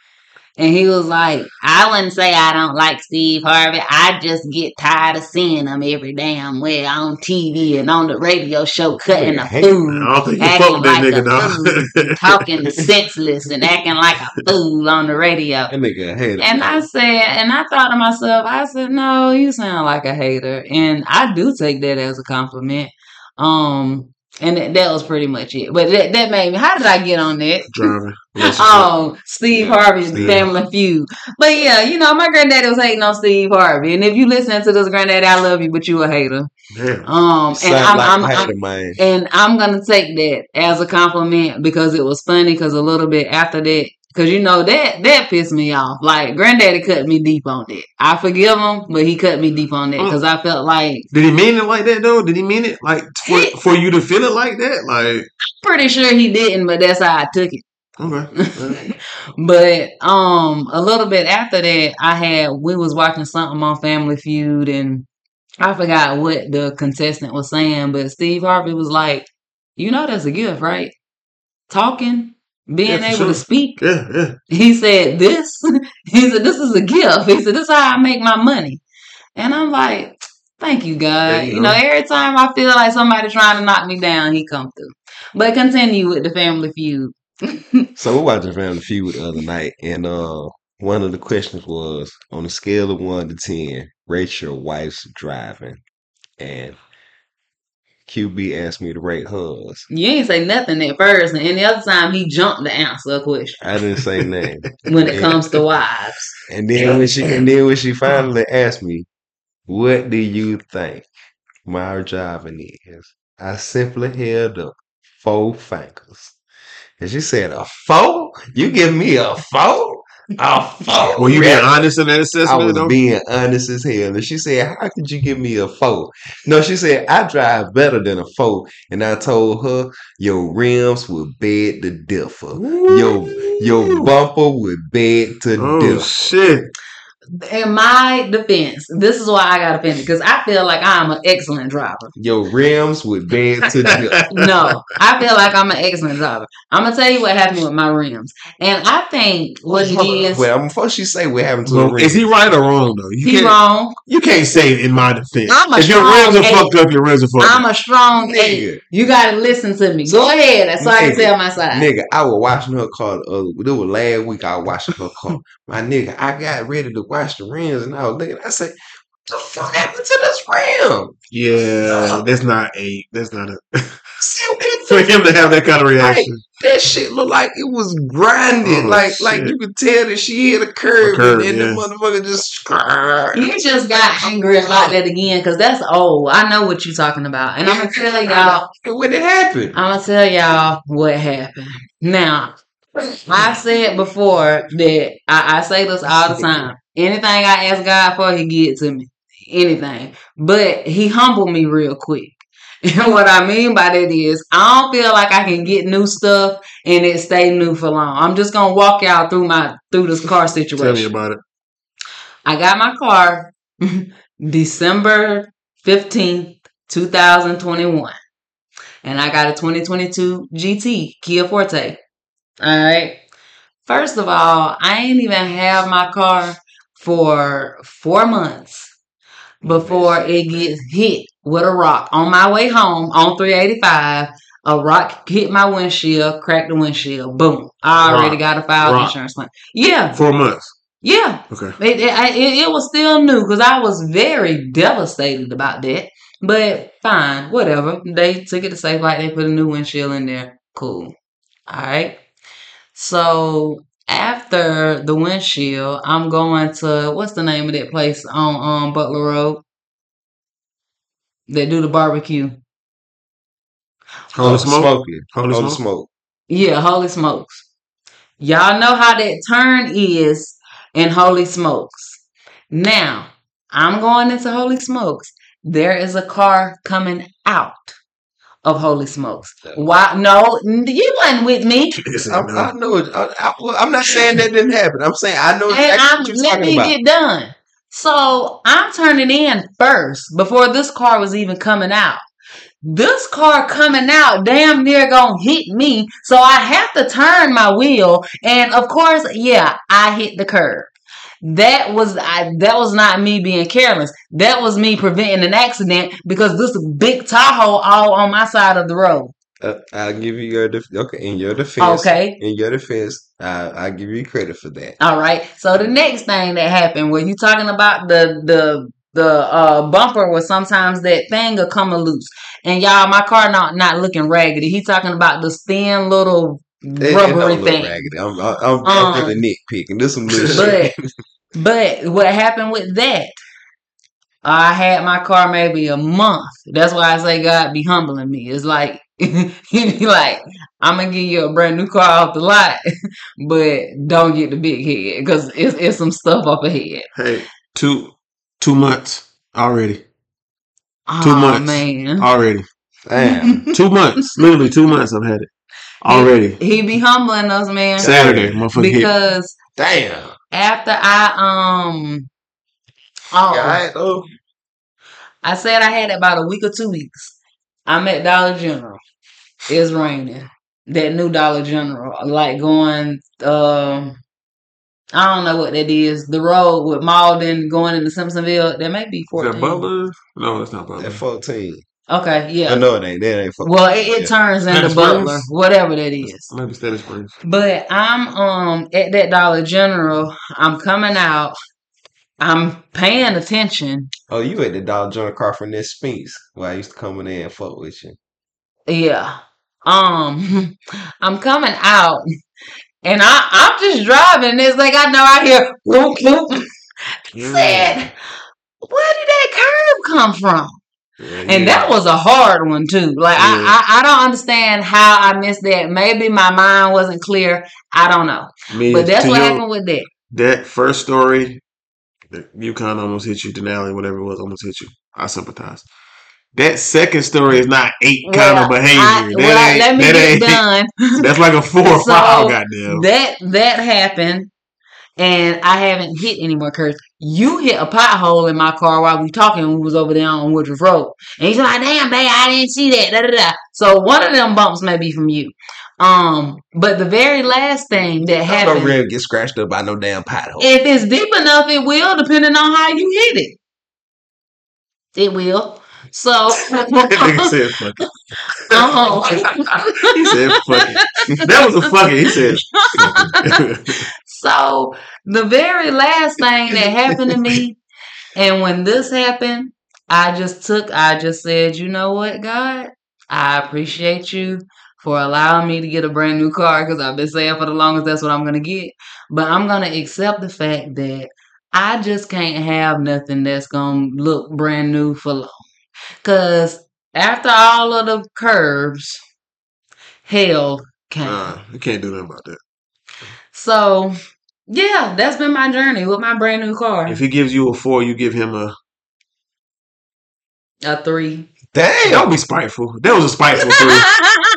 C: And he was like, I wouldn't say I don't like Steve Harvey. I just get tired of seeing him every damn way on TV and on the radio show cutting the food,
D: I don't think you
C: acting like
D: nigga,
C: a fool, talking [LAUGHS] senseless and acting like a fool on the radio.
B: That nigga a hater.
C: And I said, and I thought to myself, I said, no, you sound like a hater. And I do take that as a compliment. Um, and that, that was pretty much it. But that, that made me, how did I get on that?
D: Driving. [LAUGHS]
C: Oh, Steve Harvey's
B: Steve.
C: Family Feud. But yeah, you know, my granddaddy was hating on Steve Harvey. And if you listen to this, granddaddy, I love you, but you a hater.
D: Damn.
C: Um, and I'm,
B: like
C: I'm, I'm and I'm gonna take that as a compliment because it was funny. Because a little bit after that, because you know that that pissed me off. Like granddaddy cut me deep on that. I forgive him, but he cut me deep on that because I felt like
D: Did he mean it like that though? Did he mean it like for, for you to feel it like that? Like I'm
C: pretty sure he didn't, but that's how I took it.
D: okay. [LAUGHS]
C: but um a little bit after that i had we was watching something on family feud and i forgot what the contestant was saying but steve harvey was like you know that's a gift right talking being
D: Yeah,
C: able
D: sure.
C: to speak.
D: Yeah, yeah.
C: he said this. [LAUGHS] He said this is a gift. He said this is how i make my money. And i'm like thank you god.
D: You
C: you know every time i feel like somebody trying to knock me down he come through. But continue with the family feud. [LAUGHS]
B: So we're watching Family Feud the other night, and uh, one of the questions was on a scale of one to ten, rate your wife's driving, and QB asked me to rate hers.
C: You ain't say nothing at first, and any other time he jumped to answer a question
B: I didn't say nothing, [LAUGHS]
C: when it comes to wives.
B: and then when she and then when she finally asked me, "What do you think my driving is?" I simply held up four fingers, and she said, "A four? You give me a four? A four?
D: Were you being
B: Really?"
D: honest in that
B: I
D: assessment
B: was
D: though?
B: being honest as hell. And she said, How could you give me a four? No, she said, I drive better than a four. And I told her, Your rims would beg to differ. Your your bumper would beg to
D: Oh
B: differ.
D: shit.
C: In my defense, this is why I got offended because I feel like I'm an excellent driver.
B: Your rims would bend to the [LAUGHS]
C: No, I feel like I'm an excellent driver. I'm gonna tell you what happened with my rims, and I think what it is.
B: Well, before she say what happened to the
D: Well,
B: rims,
D: is he right or wrong though? You
C: He
D: can't.
C: wrong.
D: You can't say in my defense.
C: I'm a
D: if your rims are
C: eight.
D: fucked up, your rims are fucked up.
C: I'm a strong eight.
B: Nigga.
C: You gotta listen to me. Go ahead, so I can tell my side.
B: Nigga, I was washing her car the other. It was last week. I was washing her car. [LAUGHS] My nigga, I got ready to wash the rims, and I was looking. I said, "What the fuck happened to this rim?"
D: Yeah, [LAUGHS] that's not a. That's not a. [LAUGHS] for him to have that kind of reaction.
B: That shit looked like it was grinded.
D: Oh,
B: like like you could tell that she hit a curve,
D: A curve,
B: and
D: yeah.
B: the motherfucker just.
C: You just got angry about that again because that's old. I know what you're talking about, and I'm gonna tell y'all. [LAUGHS]
B: what it happened,
C: I'm gonna tell y'all what happened. Now, I said before that I, I say this all the time. Anything I ask God for, He give it to me. Anything, but He humbled me real quick. [LAUGHS] And what I mean by that is, I don't feel like I can get new stuff and it stay new for long. I'm just gonna walk y'all through my through this car situation.
D: Tell me about it.
C: I got my car [LAUGHS] December 15th, 2021. And I got a 2022 GT Kia Forte. All right. First of all, I ain't even have my car for four months before it gets hit with a rock on my way home on 385. A rock hit my windshield, cracked the windshield. Boom. I already
D: Rock.
C: got a file
D: Rock.
C: insurance claim. Yeah.
D: Four months.
C: Yeah.
D: Okay.
C: It, it, it, it was still new because I was very devastated about that. But fine, whatever. They took it to safe like they put a new windshield in there. Cool. All right. So after the windshield, I'm going to what's the name of that place on um Butler Road? That do the barbecue.
D: Holy
B: Oh,
D: smoke.
B: smoking,
D: Holy
B: holy
D: smoke.
B: smoke.
C: Yeah, Holy Smokes. Y'all know how that turn is in Holy Smokes. Now, I'm going into Holy Smokes. There is a car coming out of Holy Smokes. Why? No, you wasn't with me. [LAUGHS]
D: Yes,
B: I,
D: I know.
B: I know. It. I, I, I'm not saying that didn't happen. I'm saying I know
C: And
B: exactly
C: I'm let me
B: about.
C: get done. So I'm turning in first before this car was even coming out. This car coming out damn near gonna hit me, so I have to turn my wheel, and of course, yeah, I hit the curb. That was I, that was not me being careless. That was me preventing an accident because this big Tahoe all on my side of the road.
B: Uh, I'll give you your def- okay in your defense.
C: Okay.
B: in your defense, I I give you credit for that.
C: All right. So the next thing that happened, were you talking about the the the uh bumper where sometimes that thing will come loose. And y'all, my car not not looking raggedy. He talking about the thin little
B: It, it
C: rubbery
B: don't
C: thing.
B: raggedy. I'm I'm, I'm,
C: Um,
B: I'm really nitpicking. This some little [LAUGHS]
C: But
B: shit. [LAUGHS]
C: but what happened with that? I had my car maybe a month. That's why I say God be humbling me. It's like [LAUGHS] he be like, I'm gonna give you a brand new car off the lot, but don't get the big head because it's it's some stuff up ahead.
D: Hey, two two months already. Two
C: oh,
D: months.
C: man.
D: Already.
B: Damn.
D: Two months. Literally two months I've had it. Already.
C: He be humbling us, man.
D: Saturday, motherfucker hit.
C: Because
B: Damn.
C: after I um oh
B: Yeah, I, oh,
C: I said I had it about a week or two weeks. I'm at Dollar General. It's raining. That new Dollar General. Like going um I don't know what that is. The road with Mauldin going into Simpsonville. That may be
D: Is
C: 14.
D: that Butler? No, that's not Butler.
B: at 14.
C: Okay, yeah.
B: I know it ain't. That ain't 14.
C: Well, it, it
B: Yeah.
C: turns into
D: Spanish
C: Butler, whatever that is.
D: Maybe Steady Springs.
C: But I'm um at that Dollar General. I'm coming out. I'm paying attention.
B: Oh, you at the Dollar General car from this Spinks where I used to come in there and fuck with you.
C: Yeah. Um, [LAUGHS] I'm coming out, and I I'm just driving. It's like I know I hear whoop whoop. [LAUGHS] Said, where did that curve come from? And that was a hard one too. Like
D: Yeah.
C: I, I I don't understand how I missed that. Maybe my mind wasn't clear. I don't know.
D: Me,
C: But that's what
D: your-
C: happened with that.
D: That first story, the Yukon almost hit you, Denali, whatever it was, almost hit you. I sympathize. That second story is not eight kind of behavior.
C: I-
D: that
C: well,
D: ain't,
C: let me
D: that
C: get
D: ain't,
C: done. [LAUGHS]
D: That's like a four or
C: So,
D: five, goddamn.
C: that that happened and I haven't hit any more curves. You hit a pothole in my car while we talking we was over there on Woodruff Road. And he's like, damn, babe, I didn't see that. Da, da, da. So one of them bumps may be from you. Um, but the very last thing that
B: I
C: happened,
B: don't really get scratched up by no damn pothole.
C: if it's deep enough, it will, depending on how you hit it. It will. So, [LAUGHS]
D: that nigga said fuck it.
C: um,
D: He said fuck it. That was a fuck it. He said. [LAUGHS]
C: So the very last thing that happened to me, and when this happened, I just took, I just said, you know what, God, I appreciate you for allowing me to get a brand new car because I've been saying for the longest that's what I'm gonna get. But I'm gonna accept the fact that I just can't have nothing that's gonna look brand new for long. Cause after all of the curves, hell came.
D: Nah, you can't do nothing about that.
C: So yeah, that's been my journey with my brand new car.
D: If he gives you a four, you give him a.
C: A three.
D: Don't
B: Damn.
D: be spiteful. That was a spiteful three.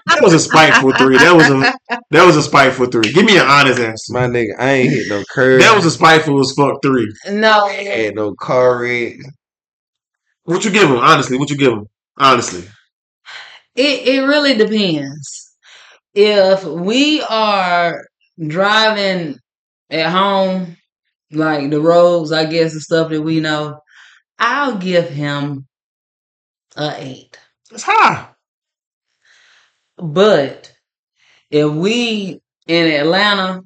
D: That was a spiteful three. That was a that was a spiteful three. Give me an honest answer.
B: My nigga, I ain't hit no curve.
D: That was a spiteful as fuck three.
C: no,
B: I ain't no car wreck.
D: What you give him? Honestly, what you give him? Honestly,
C: it it really depends. If we are driving at home, like the roads, I guess the stuff that we know, I'll give him a eight.
D: it's high.
C: But if we in Atlanta,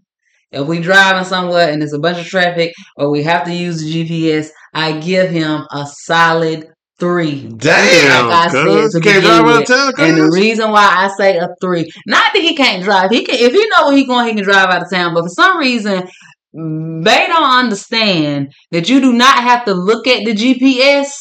C: if we driving somewhere and there's a bunch of traffic or we have to use the GPS, I give him a solid three.
B: Damn.
C: Like I said to
D: Can't drive out of town,
C: And the reason why I say a three, not that he can't drive, he can. If he know where he going, he can drive out of town. But for some reason, they don't understand that you do not have to look at the GPS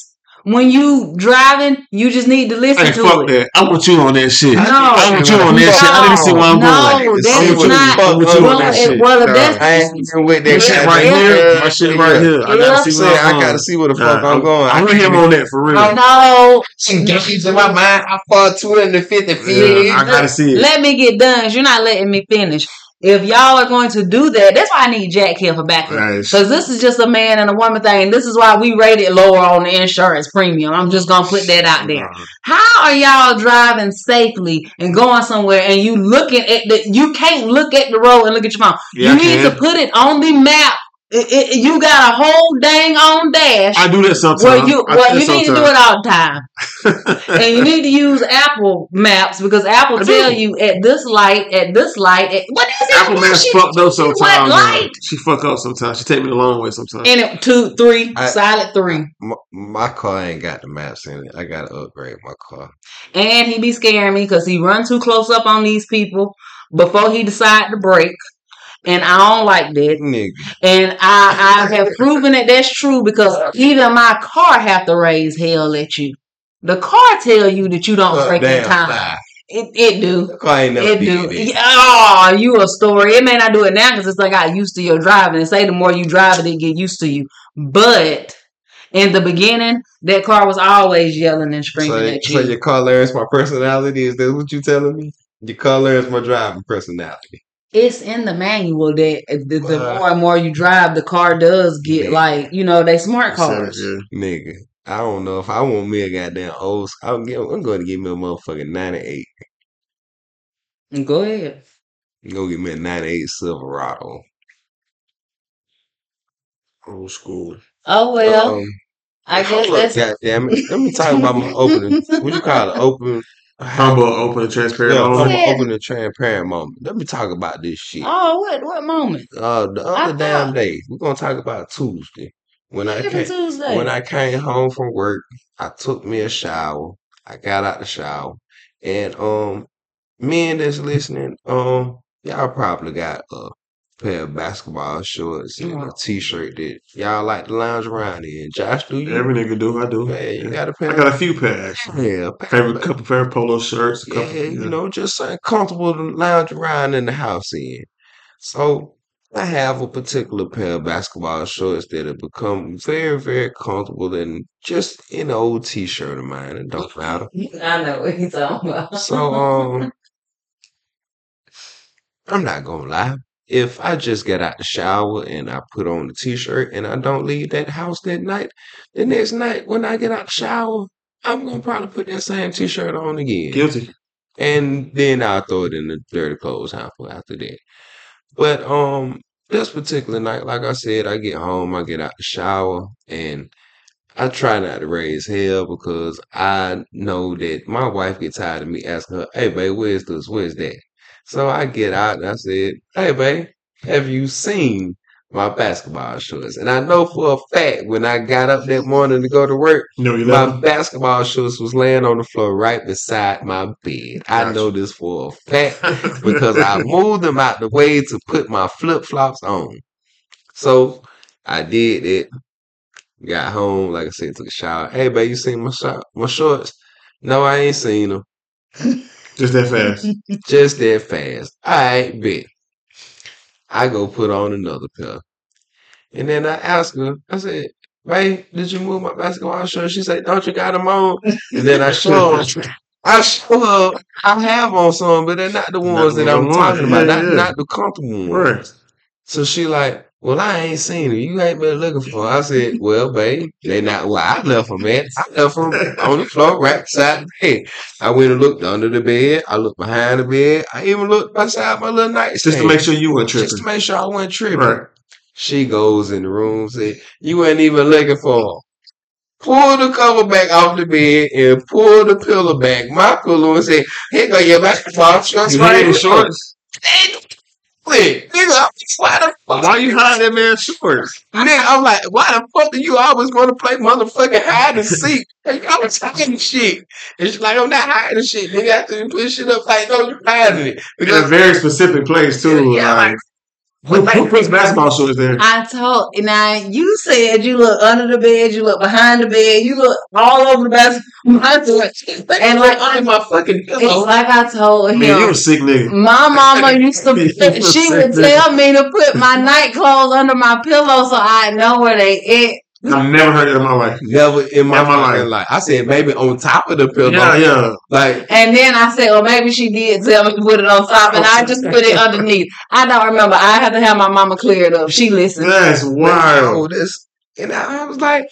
C: when you driving. You just need to listen
D: Hey,
C: to
D: fuck
C: it.
D: that. I want you on that shit.
C: No.
D: I want you on that shit. I didn't see where I'm
C: no,
D: going.
C: that
D: I
C: is
D: want you-
C: not.
D: I want you
C: well,
D: on that shit.
C: well, if that's
B: I ain't even with that
D: That shit right
C: yeah,
D: here. My shit right here. I gotta see where I'm
B: I
D: going.
B: gotta see where the fuck
D: Nah,
B: I'm going.
D: I want him on that for real.
C: oh no.
B: in my mind, how far 250 feet
D: Yeah. I gotta see it.
C: Let me get done. 'cause You're not letting me finish. If y'all are going to do that, that's why I need Jack here for backup.
D: Nice.
C: Because this is just a man and a woman thing. This is why we rated lower on the insurance premium. I'm just gonna put that out there. How are y'all driving safely and going somewhere and you looking at the you can't look at the road and look at your phone.
D: Yeah, I
C: you need
D: can.
C: to put it on the map. It- it- you got a whole dang on dash.
D: I do that sometimes.
C: well, you well you
D: that
C: need to do it all the time, [LAUGHS] and you need to use Apple Maps because Apple
D: I
C: tell
D: do.
C: you at this light, at this light, at, what is it?
D: Apple Maps
C: She-
D: fucked up
C: she
D: sometimes. man.
C: light.
D: She fuck up sometimes. She take me the long way sometimes.
C: And it, two, three,
B: I-
C: solid three.
B: My, my car ain't got the maps in it. I gotta upgrade my car.
C: And he be scaring me because he run too close up on these people before he decide to break. And I don't like that.
B: Nigga.
C: And I, I [LAUGHS] have proven that that's true because even my car have to raise hell at you. The car tell you that you don't break in
B: damn
C: time. It, it do.
B: The car ain't never
C: It do.
B: it.
C: Oh, you a story. It may not do it now because it's like I used to your driving. And say the more you drive it, it get used to you. But in the beginning, that car was always yelling and screaming
B: So,
C: at you.
B: so your car learns my personality? Is that what you telling me? Your car learns my driving personality.
C: It's in the manual that the, the
B: Uh,
C: more and more you drive, the car does get
B: Yeah.
C: like you know they smart cars.
B: Nigga. I don't know if I want me a goddamn old. I'm, give, I'm going to give me a motherfucking 98.
C: Go ahead.
B: Go get me a 98 Silverado.
D: Old school.
C: Oh well,
B: Um,
C: I guess
B: hold up,
C: that's
B: goddamn it. Let me talk about my opening. What you call it? Open.
D: Humble, open, and transparent.
B: Yeah,
D: moment.
B: I'm open and transparent moment. Let me talk about this shit.
C: oh what what moment?
B: Uh, the
C: I
B: other damn
C: thought-
B: day, we're gonna talk about Tuesday. When I came,
C: Tuesday.
B: when I came home from work, I took me a shower. I got out the shower, and um, men that's listening, um, y'all probably got a pair of basketball shorts and a t-shirt that y'all like to lounge around in. Josh, do you?
D: Every nigga do. I do.
B: Yeah, you got a pair.
D: I got a few pairs.
B: yeah, a pair
D: Favorite couple pair of polo shirts. A
B: yeah,
D: couple,
B: you know, just something comfortable to lounge around in the house in. So I have a particular pair of basketball shorts that have become very, very comfortable and just an old t-shirt of mine. It don't matter. [LAUGHS]
C: I know what he's talking about.
B: So um I'm not gonna lie. If I just get out the shower and I put on the t-shirt and I don't leave that house that night, the next night when I get out the shower, I'm gonna probably put that same t-shirt on again.
D: Guilty.
B: And then I'll throw it in the dirty clothes hamper after that. But um this particular night, like I said, I get home, I get out the shower, and I try not to raise hell because I know that my wife gets tired of me asking her, Hey babe, where's this? Where's that? So I get out and I said, Hey babe, have you seen my basketball shorts? And I know for a fact when I got up that morning to go to work,
D: No, you
B: my basketball shorts was laying on the floor right beside my bed. I know this for a fact [LAUGHS] because I moved them out the way to put my flip flops on. So I did it. Got home, like I said, took a shower. Hey, babe, you seen my short, my shorts? No, I ain't seen them.
D: Just that fast. [LAUGHS]
B: Just that fast. All right, bet. I go put on another pair. And then I asked her, I said, babe, did you move my basketball shorts? She said, don't you got them on? And then I show her, I show her, I have on some, but they're not the ones
D: the
B: that I'm talking about,
D: Yeah,
B: not,
D: yeah.
B: not the comfortable ones.
D: Right.
B: So she like, well, I ain't seen her. You ain't been looking for her. I said, well, babe, they not where I left them man. I left them on the floor right beside the bed. I went and looked under the bed. I looked behind the bed. I even looked beside my little nightstand.
D: Just to make sure you weren't tripping.
B: Just to make sure I wasn't tripping.
D: Right.
B: She goes in the room, said, You ain't even looking for her. Pull the cover back off the bed and pull the pillow back. My pillow and said, Here go your basketball shorts
D: You
B: right
D: had
B: here.
D: shorts.
B: Wait, nigga, I'm- why the fuck?
D: Why you hiding that man's shorts?
B: Nigga, I'm like, why the fuck do you always want to play motherfucking hide and seek? Like, I'm hiding shit. And she's like, I'm not hiding shit. Nigga, after you put shit up, like, no, you're hiding it.
D: In a very specific place too.
B: Yeah,
D: like, who, who puts basketball shorts there?
C: I told now you said you look under the bed, you look behind the bed, you look all over the bathroom.
B: and like under my fucking pillow.
C: It's like I told him.
D: Man, you a sick nigga.
C: My mama [LAUGHS] used to, she would tell me to put my night clothes under my pillow so I know where they at.
D: I've never heard it in my life.
B: Never in my,
D: In my
B: fucking life. I said maybe on top of the pillow.
D: Yeah, yeah.
B: Like
C: And then I said, well, maybe she did tell me to put it on top, and I just put it underneath. I don't remember. I had to have my mama clear it up. She listened.
D: That's wild.
B: Oh, this and I, I was like,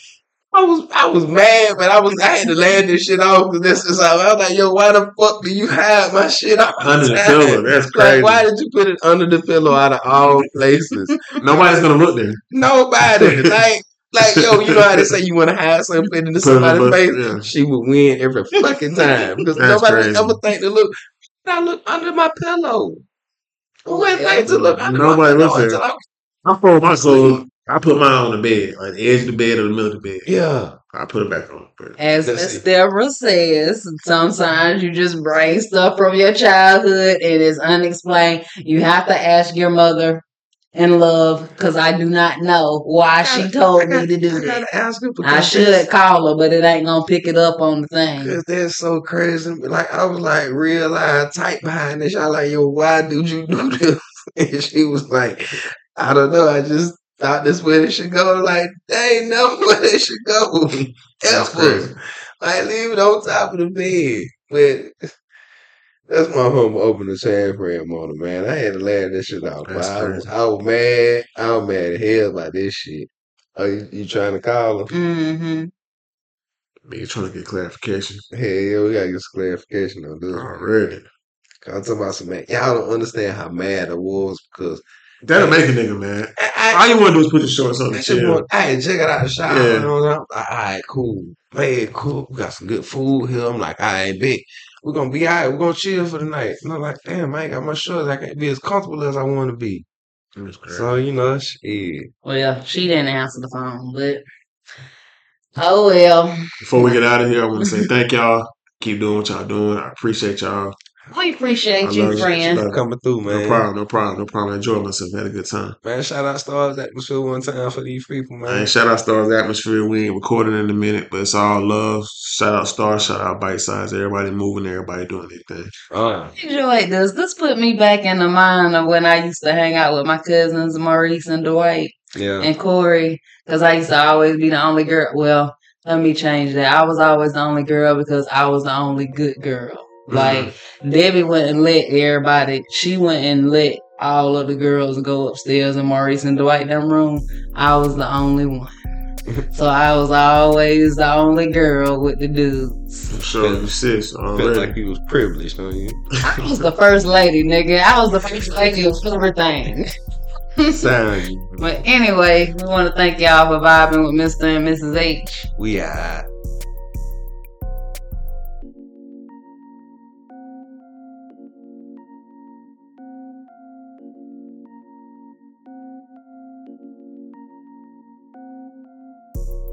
B: I was I was mad, but I was I had to land this shit off because this is how I was like, yo, why the fuck do you hide my shit all
D: Under the
B: time?
D: pillow. That's
B: Like,
D: crazy.
B: why did you put it under the pillow out of all [LAUGHS] places?
D: Nobody's gonna look there.
B: Nobody. [LAUGHS] Like, like, yo, you know how they say you want to hide [LAUGHS] something into
D: in
B: somebody's face?
D: yeah.
B: She would win every fucking time because nobody
D: crazy.
B: ever think to look. I look under my pillow. Who oh, would think to look under
D: Nobody
B: my
D: looks
B: pillow
D: there.
B: until I-
D: I fold my clothes. I put mine on the bed, like the edge of the bed or the middle of the bed.
B: Yeah.
D: I put it back on.
C: As
B: Let's
C: Miss. Deborah says, sometimes you just bring stuff from your childhood and it's unexplained. You have to ask your mother in love because I do not know why she told me to do
B: I
C: that.
B: ask her
C: I should call her, but it ain't gonna pick it up on the thing.
B: Because that's so crazy. Like I was like real live tight behind this. I like, yo, why did you do [LAUGHS] this? And she was like, I don't know. I just thought this way it should go. Like, they ain't never [LAUGHS] where it should go.
D: That's
B: Ever.
D: crazy.
B: Like leave it on top of the bed. But that's my home opening time frame on it, man. I had to laugh this shit out.
D: That's
B: I, was,
D: crazy.
B: I was mad. I was mad at hell about this shit. Oh, you, you trying to call her?
C: Mm-hmm.
D: Me trying to get clarification
B: Hey, yo, we gotta get some clarification on this. man.
D: already.
B: I'm talking about some man. Y'all don't understand how mad I was because
D: That'll make a nigga mad.
B: I,
D: All you want to do is put your shorts on
B: I,
D: and
B: just
D: chill.
B: want, I had check it out the shower.
D: Yeah.
B: You know what I'm like, all right, cool. Man, cool. We got some good food here. I'm like, I ain't big. We're gonna be all right. We're gonna chill for the night. And I'm like, damn, I ain't got my shorts. I can't be as comfortable as I want to be.
D: That's crazy.
B: So, you know, shit.
C: Well, yeah, she didn't answer the phone, but oh well.
D: Before we get out of here, I want to say thank y'all. Keep doing what y'all doing. I appreciate y'all.
C: We appreciate
D: I
C: you,
D: love you.
B: Coming through, man.
D: No problem, no problem, no problem. I enjoyed myself. Had a good time.
B: Man, shout out Stars Atmosphere one time for these people, man.
D: And shout out Stars Atmosphere. We ain't recording in a minute, but it's all love. Shout out Stars, shout out Bite Size. Everybody moving, everybody doing their thing.
B: Uh,
C: enjoyed this. This put me back in the mind of when I used to hang out with my cousins Maurice and Dwight
B: yeah.
C: and Corey, because I used to always be the only girl. Well, let me change that. I was always the only girl because I was the only good girl. Like mm-hmm. Debbie wouldn't let everybody. She wouldn't let all of the girls go upstairs in Maurice and Dwight them room. I was the only one. [LAUGHS] So I was always the only girl with the dudes.
D: So you sis
B: Felt
D: already.
B: like you was privileged, don't you?
C: I was the first lady, nigga. I was the first lady of everything.
B: Sound you. [LAUGHS]
C: But anyway, we want to thank y'all for vibing with Mr. and Mrs. H.
B: We are.